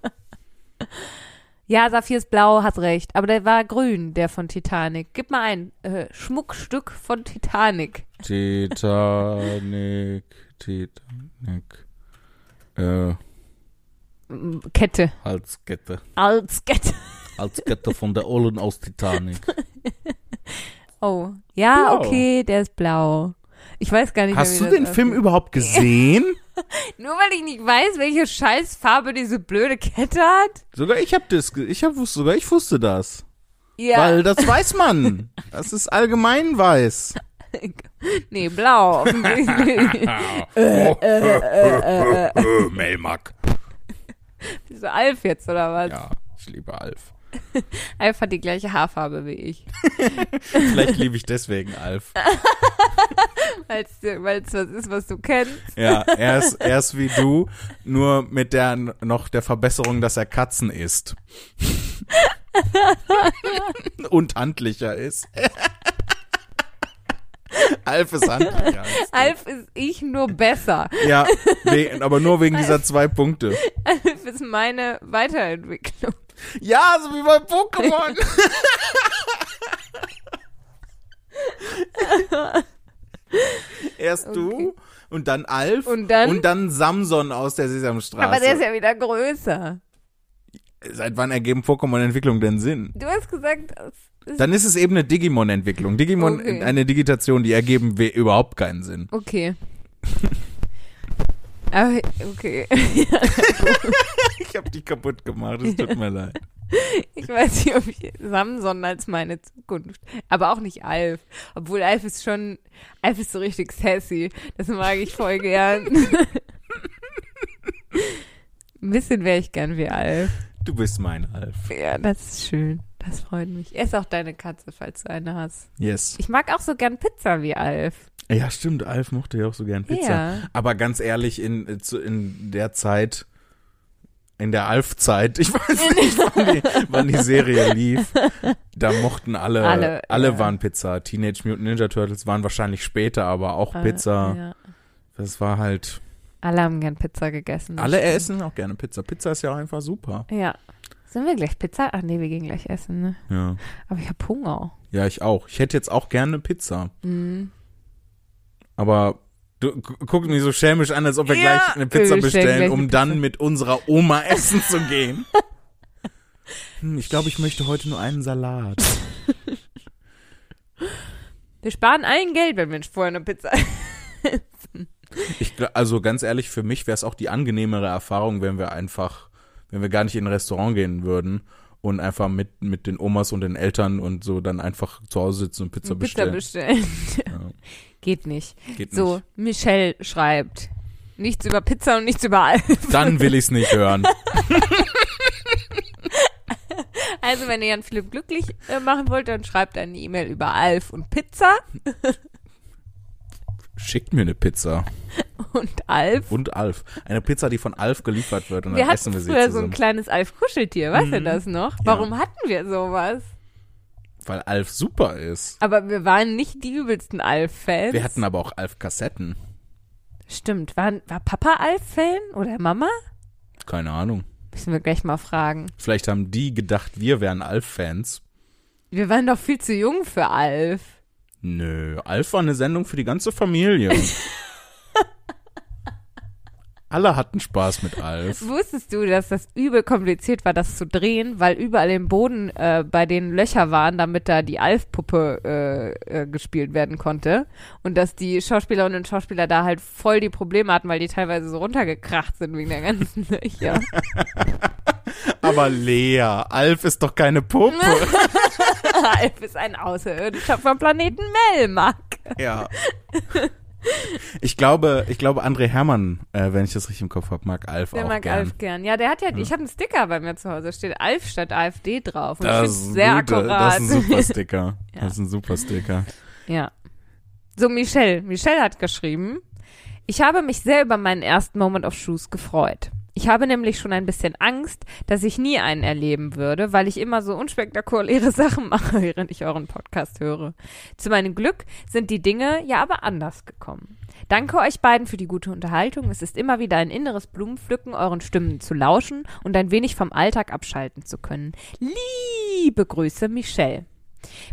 B: Ja, Saphir ist blau, hast recht. Aber der war grün, der von Titanic. Gib mal ein äh, Schmuckstück von Titanic.
A: Titanic, Titanic. Äh,
B: Kette.
A: Halskette.
B: Als Kette.
A: Halskette von der Ollen aus Titanic. (laughs)
B: Oh. Ja,
A: Blau.
B: okay, der ist blau. Ich weiß gar nicht
A: Hast du
B: mehr,
A: den Film überhaupt gesehen? (laughs) (laughs)
B: Nur weil ich nicht weiß, welche Scheißfarbe diese blöde Kette hat?
A: Sogar ich hab das, ich hab, sogar ich wusste das.
B: Ja.
A: Weil das weiß man. Das ist allgemein weiß. (laughs)
B: nee, blau. offensichtlich. (laughs)
A: Melmac.
B: Bist du Alf jetzt, oder was?
A: Ja, ich liebe Alf. (laughs)
B: Alf hat die gleiche Haarfarbe wie ich. (laughs)
A: Vielleicht liebe ich deswegen Alf. (laughs)
B: Weil es was ist, was du kennst.
A: Ja, er ist, er ist wie du, nur mit der noch der Verbesserung, dass er Katzen isst. Und handlicher ist. Alf ist handlicher.
B: Alf ist ich nur besser.
A: Ja, aber nur wegen dieser zwei Punkte.
B: Alf ist meine Weiterentwicklung.
A: Ja, so wie bei Pokémon. (laughs) Erst du und dann Alf
B: Und dann-
A: und dann Samson aus der Sesamstraße.
B: Aber der ist ja wieder größer.
A: Seit wann ergeben Pokémon-Entwicklungen denn Sinn?
B: Du hast gesagt, es ist
A: Dann ist es eben eine Digimon-Entwicklung. Digimon,
B: Okay.
A: eine Digitation, die ergeben überhaupt keinen Sinn.
B: okay. (laughs) Aber, okay. (laughs)
A: Ich habe dich kaputt gemacht, es tut mir leid.
B: Ich weiß nicht, ob ich Samson als meine Zukunft. Aber auch nicht Alf. Obwohl Alf ist schon, Alf ist so richtig sassy. Das mag ich voll gern. Ein bisschen wäre ich gern wie Alf.
A: Du bist mein Alf.
B: Ja, das ist schön. Das freut mich. Er ist auch deine Katze, falls du eine hast.
A: Yes.
B: Ich mag auch so gern Pizza wie Alf.
A: Ja, stimmt, Alf mochte ja auch so gern Pizza.
B: Ja.
A: Aber ganz ehrlich, in, äh, in der Zeit, in der Alf-Zeit, (laughs) ich weiß nicht, wann die, wann die Serie lief, da mochten alle, alle,
B: Alle, ja.
A: waren Pizza. Teenage Mutant Ninja Turtles waren wahrscheinlich später, aber auch
B: Äh,
A: Pizza.
B: Ja.
A: Das war halt,
B: Alle haben gern Pizza gegessen.
A: alle
B: stimmt.
A: essen auch gerne Pizza. Pizza ist ja auch einfach super.
B: Ja. Sollen wir gleich Pizza? Ach nee, wir gehen gleich essen, ne?
A: Ja.
B: Aber ich hab Hunger.
A: Ja, ich auch. Ich hätte jetzt auch gerne Pizza.
B: Mhm.
A: Aber du gu- guck mich so schelmisch an, als ob wir
B: Ja.
A: gleich eine Pizza
B: bestellen
A: um dann mit unserer Oma (laughs) essen zu gehen. Hm, ich glaube, ich möchte heute nur einen Salat.
B: Wir sparen allen Geld, wenn wir vorher eine Pizza (laughs)
A: Ich, gl- also ganz ehrlich, für mich wäre es auch die angenehmere Erfahrung, wenn wir einfach, wenn wir gar nicht in ein Restaurant gehen würden und einfach mit, mit den Omas und den Eltern und so dann einfach zu Hause sitzen und Pizza,
B: Pizza
A: bestellen.
B: bestellen.
A: Ja, (laughs)
B: Geht nicht.
A: geht
B: So,
A: nicht.
B: Michelle schreibt. Nichts über Pizza und nichts über Alf.
A: Dann will ich es nicht hören. (laughs)
B: Also, wenn ihr Jan Philipp glücklich äh, machen wollt, dann schreibt eine E-Mail über Alf und Pizza (laughs)
A: Schickt mir eine Pizza.
B: und Alf.
A: Und Alf. Eine Pizza, die von Alf geliefert wird und
B: wir
A: dann
B: hatten
A: essen wir sie
B: früher so
A: zusammen.
B: ein kleines Alf-Kuscheltier, weißt du
A: Mhm.
B: das noch? Warum hatten wir sowas?
A: Weil Alf super ist.
B: Aber wir waren nicht die übelsten Alf-Fans.
A: Wir hatten aber auch Alf-Kassetten.
B: Stimmt. War, war Papa Alf-Fan oder Mama?
A: Keine Ahnung.
B: Müssen wir gleich mal fragen.
A: Vielleicht haben die gedacht, wir wären Alf-Fans.
B: Wir waren doch viel zu jung für Alf.
A: Nö, Alf war eine Sendung für die ganze Familie. (laughs) Alle hatten Spaß mit Alf.
B: Wusstest du, dass das übel kompliziert war, das zu drehen, weil überall im Boden äh, bei den Löcher waren, damit da die Alf-Puppe äh, äh, gespielt werden konnte und dass die Schauspielerinnen und Schauspieler da halt voll die Probleme hatten, weil die teilweise so runtergekracht sind wegen der ganzen (laughs) Löcher. (laughs)
A: Aber Lea, Alf ist doch keine Puppe. (laughs)
B: Alf ist ein Außerirdischer vom Planeten Melmark.
A: ja. Ich glaube, ich glaube, André Hermann, äh, wenn ich das richtig im Kopf habe, mag Alf
B: Der
A: auch
B: mag
A: gern.
B: Alf gern. Ja, der hat ja, ich habe einen Sticker bei mir zu Hause, da steht Alf statt AfD drauf. Und ich
A: Das
B: finde
A: ist,
B: sehr
A: ein guter,
B: akkurat.
A: das ist ein super Sticker.
B: Ja. (laughs)
A: Das ist ein super Sticker.
B: Ja. So, Michelle. Michelle hat geschrieben, ich habe mich sehr über meinen ersten Moment of Shoes gefreut. Ich habe nämlich schon ein bisschen Angst, dass ich nie einen erleben würde, weil ich immer so unspektakuläre (laughs) Sachen mache, während ich euren Podcast höre. Zu meinem Glück sind die Dinge ja aber anders gekommen. Danke euch beiden für die gute Unterhaltung. Es ist immer wieder ein inneres Blumenpflücken, euren Stimmen zu lauschen und ein wenig vom Alltag abschalten zu können. Liebe Grüße, Michelle.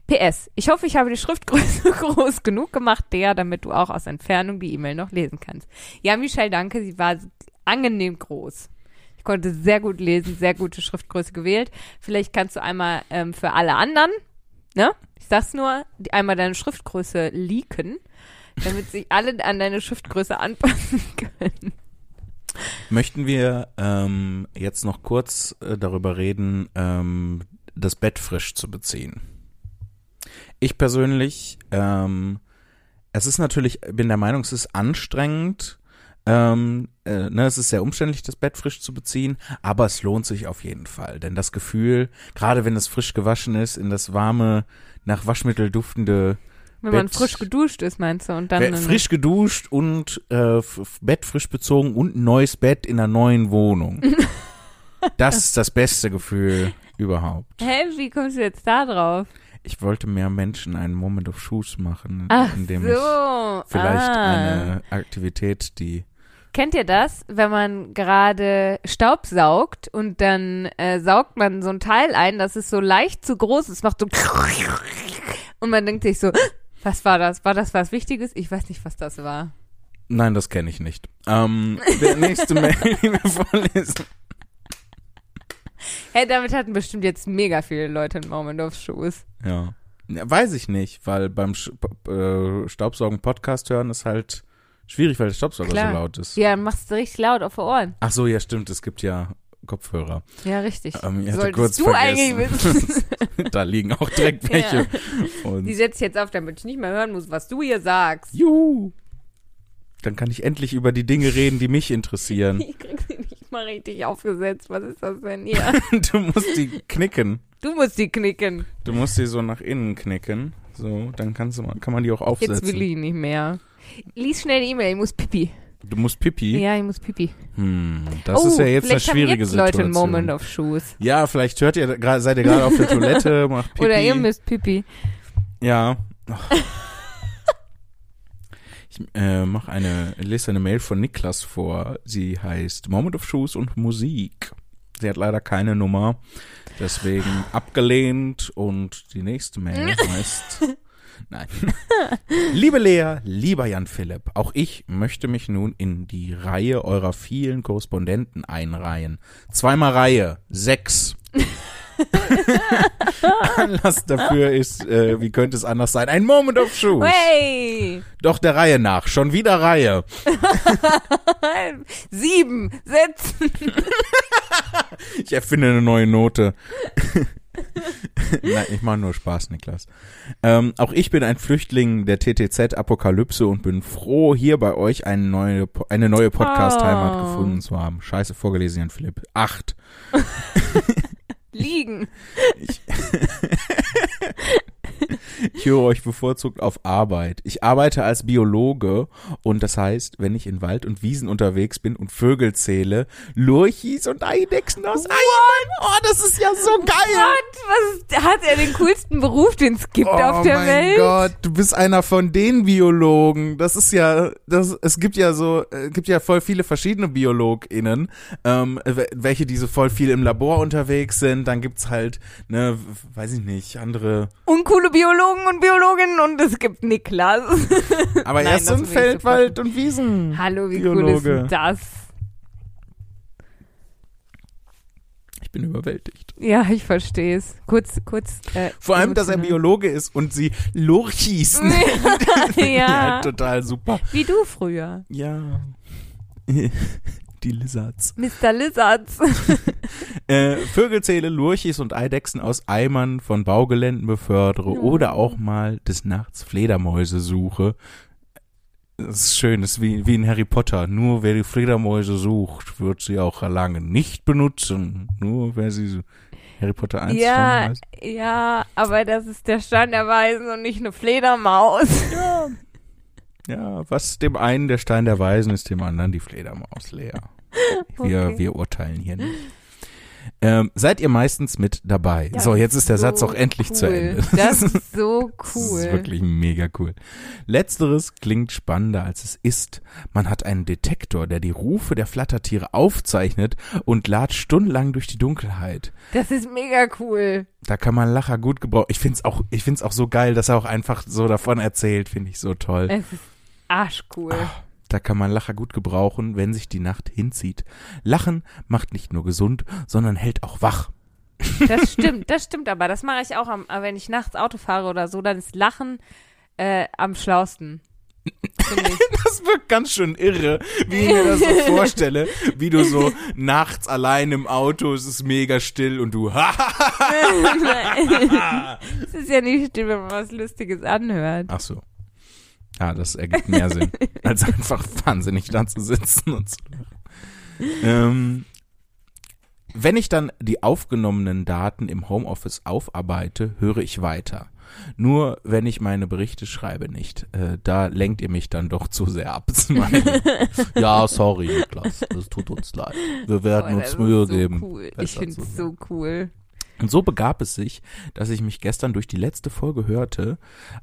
B: PS, ich hoffe, ich habe die Schriftgröße (laughs) groß genug gemacht, der, damit du auch aus Entfernung die E-Mail noch lesen kannst. Ja, Michelle, danke. Sie war angenehm groß. Ich konnte sehr gut lesen, sehr gute Schriftgröße gewählt. Vielleicht kannst du einmal ähm, für alle anderen, ne? Ich sag's nur, die, einmal deine Schriftgröße leaken, damit sich alle an deine Schriftgröße anpassen (laughs) können.
A: Möchten wir ähm, jetzt noch kurz äh, darüber reden, ähm, das Bett frisch zu beziehen? Ich persönlich, ähm, es ist natürlich, bin der Meinung, es ist anstrengend, ähm, äh, ne, es ist sehr umständlich, das Bett frisch zu beziehen, aber es lohnt sich auf jeden Fall. Denn das Gefühl, gerade wenn es frisch gewaschen ist, in das warme, nach Waschmittel duftende
B: Wenn man
A: Bett-
B: frisch geduscht ist, meinst du? Und dann
A: frisch geduscht und äh, Bett frisch bezogen und ein neues Bett in einer neuen Wohnung. (laughs) das ist das beste Gefühl überhaupt.
B: Hä, wie kommst du jetzt da drauf?
A: Ich wollte mehr Menschen einen Moment of Shoes machen,
B: Ach
A: indem
B: so.
A: ich vielleicht
B: ah.
A: eine Aktivität, die
B: Kennt ihr das, wenn man gerade Staub saugt und dann äh, saugt man so ein Teil ein, das ist so leicht zu groß, es macht so und man denkt sich so, was war das? War das was Wichtiges? Ich weiß nicht, was das war.
A: Nein, das kenne ich nicht. Ähm, der nächste Mail, (laughs) die wir vorlesen.
B: Hey, damit hatten bestimmt jetzt mega viele Leute einen Moment of Shoes.
A: Ja. ja. Weiß ich nicht, weil beim Sch äh, Staubsaugen Podcast hören ist halt schwierig, weil der Staubsauger
B: Klar.
A: so laut ist.
B: Ja, machst du richtig laut auf die Ohren.
A: Ach so, ja, stimmt. Es gibt ja Kopfhörer.
B: Ja, richtig.
A: Ähm, ich
B: Solltest
A: kurz
B: du
A: vergessen.
B: eigentlich wissen. (laughs)
A: da liegen auch direkt welche.
B: Ja. Die setzt jetzt auf, damit ich nicht mehr hören muss, was du hier sagst.
A: Juhu. Dann kann ich endlich über die Dinge reden, die mich interessieren. (laughs)
B: Ich krieg sie nicht mal richtig aufgesetzt. Was ist das denn hier? (laughs)
A: Du musst die knicken.
B: Du musst die knicken.
A: Du musst die so nach innen knicken. So, dann kannst du, kann man die auch
B: Jetzt will
A: aufsetzen.
B: ich nicht mehr. Lies schnell die E-Mail, ich muss pipi.
A: Du musst Pipi.
B: Ja, ich muss pipi.
A: Hm, das
B: oh,
A: ist ja jetzt eine schwierige
B: jetzt
A: Situation.
B: Leute Moment of Shoes.
A: ja, vielleicht hört ihr seid ihr gerade auf der Toilette, (laughs) macht Pipi.
B: Oder ihr müsst pipi.
A: Ja. (laughs) Ich äh, mach eine, lese eine Mail von Niklas vor. Sie heißt Moment of Shoes und Musik. Sie hat leider keine Nummer, deswegen abgelehnt und die nächste Mail (laughs) heißt Nein. (laughs) Liebe Lea, lieber Jan Philipp, auch ich möchte mich nun in die Reihe eurer vielen Korrespondenten einreihen. Zweimal Reihe, sechs. (laughs) Anlass dafür ist, äh, wie könnte es anders sein, ein Moment of Truth.
B: Hey!
A: Doch der Reihe nach, schon wieder Reihe. (laughs)
B: Sieben Sätzen.
A: Ich erfinde eine neue Note. (laughs) Nein, ich mache nur Spaß, Niklas. Ähm, auch ich bin ein Flüchtling der TTZ-Apokalypse und bin froh, hier bei euch eine neue, eine neue Podcast-Heimat
B: Oh.
A: gefunden zu haben. Scheiße vorgelesen, Philipp. Acht. (laughs)
B: Liegen. (laughs)
A: Ich (laughs) höre euch bevorzugt auf Arbeit. Ich arbeite als Biologe und das heißt, wenn ich in Wald und Wiesen unterwegs bin und Vögel zähle, Lurchis und Eidechsen aus Eiern. Oh, das ist ja so geil.
B: What? Was ist, hat er den coolsten Beruf, den es gibt
A: oh
B: auf der
A: mein
B: Welt?
A: Gott, du bist einer von den Biologen. Das ist ja, das, es gibt ja so, äh, gibt ja voll viele verschiedene BiologInnen, ähm, we- welche die so voll viel im Labor unterwegs sind. Dann gibt's halt, ne, weiß ich nicht, andere.
B: Uncoole Biologen und Biologinnen und es gibt Niklas. (laughs)
A: Aber
B: Nein,
A: erst ein Feld, Wald und Wiesen.
B: Hallo, wie Biologe. cool ist das?
A: Ich bin überwältigt.
B: Ja, ich verstehe es. Kurz, kurz. Äh,
A: Vor allem, dass er Biologe ist und sie Lurchis. (laughs) (laughs) ja.
B: ja.
A: Halt total super.
B: Wie du früher.
A: Ja. Die Lizards.
B: Mr. Lizards. (laughs)
A: Äh, Vögel zähle Lurchis und Eidechsen aus Eimern von Baugeländen befördere
B: Ja.
A: oder auch mal des Nachts Fledermäuse suche. Das ist schön, das ist wie, wie in Harry Potter. Nur wer die Fledermäuse sucht, wird sie auch erlangen. Nicht benutzen. Nur wer sie so. Harry Potter 1
B: ja, ja, aber das ist der Stein der Weisen und nicht eine Fledermaus.
A: Ja. (laughs) Ja, was dem einen der Stein der Weisen ist, dem anderen die Fledermaus leer. (laughs) Wir,
B: Okay.
A: wir urteilen hier nicht. Ähm, seid ihr meistens mit dabei?
B: Ja,
A: so, jetzt ist der
B: so
A: Satz auch endlich
B: cool.
A: zu Ende.
B: Das ist (laughs) so
A: Das
B: cool.
A: ist wirklich mega cool. Letzteres klingt spannender als es ist. Man hat einen Detektor, der die Rufe der Flattertiere aufzeichnet und latscht stundenlang durch die Dunkelheit.
B: Das ist mega cool.
A: Da kann man Lacher gut gebrauchen. Ich find's auch, ich find's auch so geil, dass er auch einfach so davon erzählt, finde ich so toll.
B: Es ist arschcool.
A: Da kann man Lacher gut gebrauchen, wenn sich die Nacht hinzieht. Lachen macht nicht nur gesund, sondern hält auch wach.
B: Das (laughs) stimmt, das stimmt aber. Das mache ich auch, am, äh, wenn ich nachts Auto fahre oder so, dann ist Lachen äh, am schlausten. (laughs)
A: Das wirkt ganz schön irre, wie ich mir das so (laughs) vorstelle, wie du so nachts allein im Auto, es ist mega still und du
B: Es ist ja nicht still, wenn man was Lustiges anhört.
A: Ach so. Ja, das ergibt mehr Sinn, (laughs) als einfach wahnsinnig da zu sitzen und zu lachen. Ähm, wenn ich dann die aufgenommenen Daten im Homeoffice aufarbeite, höre ich weiter. Nur wenn ich meine Berichte schreibe nicht. Äh, da lenkt ihr mich dann doch zu sehr ab. Das (laughs) ja, sorry, Niklas. Es tut uns leid. Wir werden
B: Boah,
A: uns
B: das
A: Mühe
B: so
A: geben.
B: Cool. Ich finde es so cool.
A: Und so begab es sich, dass ich mich gestern durch die letzte Folge hörte,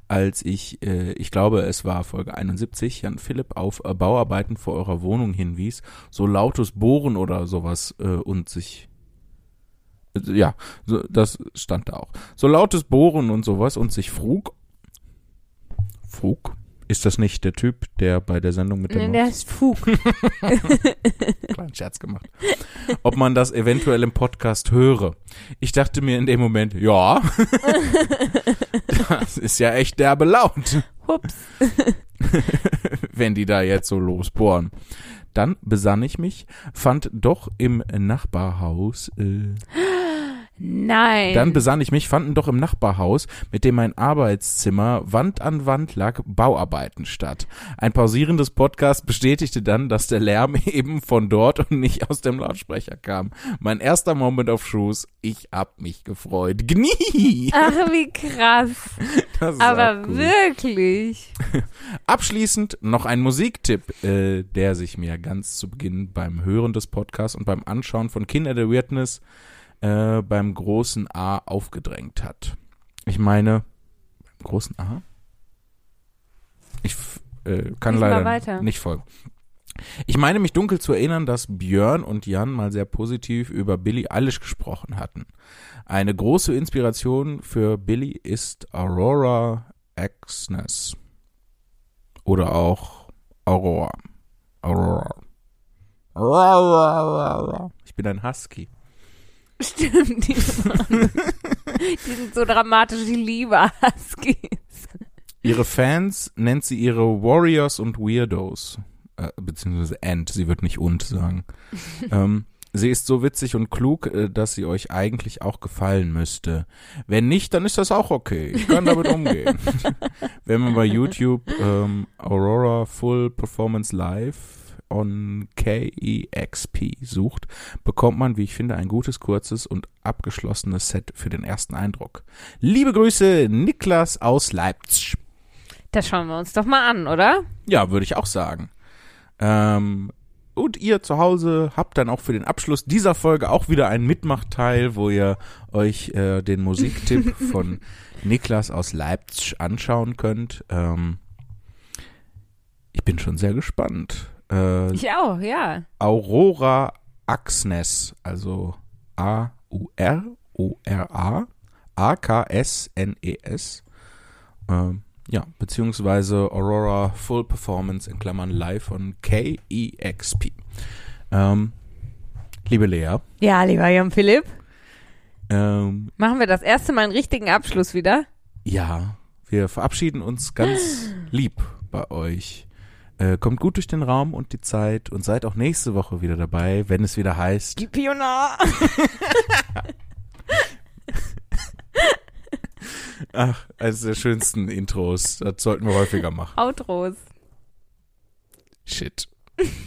A: als ich, äh, ich glaube, es war Folge 71, Jan Philipp auf äh, Bauarbeiten vor eurer Wohnung hinwies, so lautes Bohren oder sowas äh, und sich äh, ja, so, das stand da auch. So lautes Bohren und sowas und sich frug. Frug? Ist das nicht der Typ, der bei der Sendung mit
B: Nee,
A: dem
B: der ist Fug. (laughs) (laughs)
A: Kleinen Scherz gemacht. Ob man das eventuell im Podcast höre. Ich dachte mir in dem Moment, ja, (laughs) das ist ja echt derbe laut,
B: Hups.
A: wenn die da jetzt so losbohren. Dann besann ich mich, fand doch im Nachbarhaus, äh, (gasps)
B: Nein.
A: dann besann ich mich, fanden doch im Nachbarhaus, mit dem mein Arbeitszimmer Wand an Wand lag, Bauarbeiten statt. Ein pausierendes Podcast bestätigte dann, dass der Lärm (laughs) eben von dort und nicht aus dem Lautsprecher kam. Mein erster Moment auf Shoes, ich hab mich gefreut. Gnie! (laughs)
B: Ach, wie krass. (laughs) Aber wirklich.
A: Abschließend noch ein Musiktipp, äh, der sich mir ganz zu Beginn beim Hören des Podcasts und beim Anschauen von Kinder der Weirdness äh, beim großen A aufgedrängt hat. Ich meine, beim großen A? Ich äh, kann
B: mal
A: leider
B: weiter.
A: nicht folgen. Ich meine mich dunkel zu erinnern, dass Björn und Jan mal sehr positiv über Billie Eilish gesprochen hatten. Eine große Inspiration für Billie ist Aurora Exness. Oder auch Aurora. Aurora. Aurora. Ich bin ein Husky. (laughs)
B: Stimmt, die, waren- die sind so dramatisch, die liebe Huskies.
A: Ihre Fans nennt sie ihre Warriors und Weirdos. Äh, beziehungsweise Ant, sie wird nicht und sagen. (laughs) ähm, sie ist so witzig und klug, äh, dass sie euch eigentlich auch gefallen müsste. Wenn nicht, dann ist das auch okay. Ich kann damit (laughs) umgehen. Wenn man bei YouTube ähm, Aurora Full Performance Live on KEXP sucht, bekommt man, wie ich finde, ein gutes, kurzes und abgeschlossenes Set für den ersten Eindruck. Liebe Grüße, Niklas aus Leipzig.
B: Das schauen wir uns doch mal an, oder?
A: Ja, würde ich auch sagen. Ähm, und ihr zu Hause habt dann auch für den Abschluss dieser Folge auch wieder einen Mitmachteil, wo ihr euch äh, den Musiktipp (laughs) von Niklas aus Leipzig anschauen könnt. Ähm, ich bin schon sehr gespannt. Äh,
B: Ich auch, ja.
A: Aurora Axnes, also A-U-R-O-R-A A-K-S-N-E-S. Ähm, ja, beziehungsweise Aurora Full Performance in Klammern live von KEXP. Ähm, liebe Lea,
B: Ja, lieber Jan Philipp.
A: Ähm,
B: Machen wir das erste Mal einen richtigen Abschluss wieder?
A: ja, wir verabschieden uns ganz (gasps) lieb bei euch. Äh, kommt gut durch den Raum und die Zeit und seid auch nächste Woche wieder dabei, wenn es wieder heißt.
B: Die Piona. (laughs)
A: Ach, eines der schönsten Intros. Das sollten wir häufiger machen.
B: Outros.
A: Shit.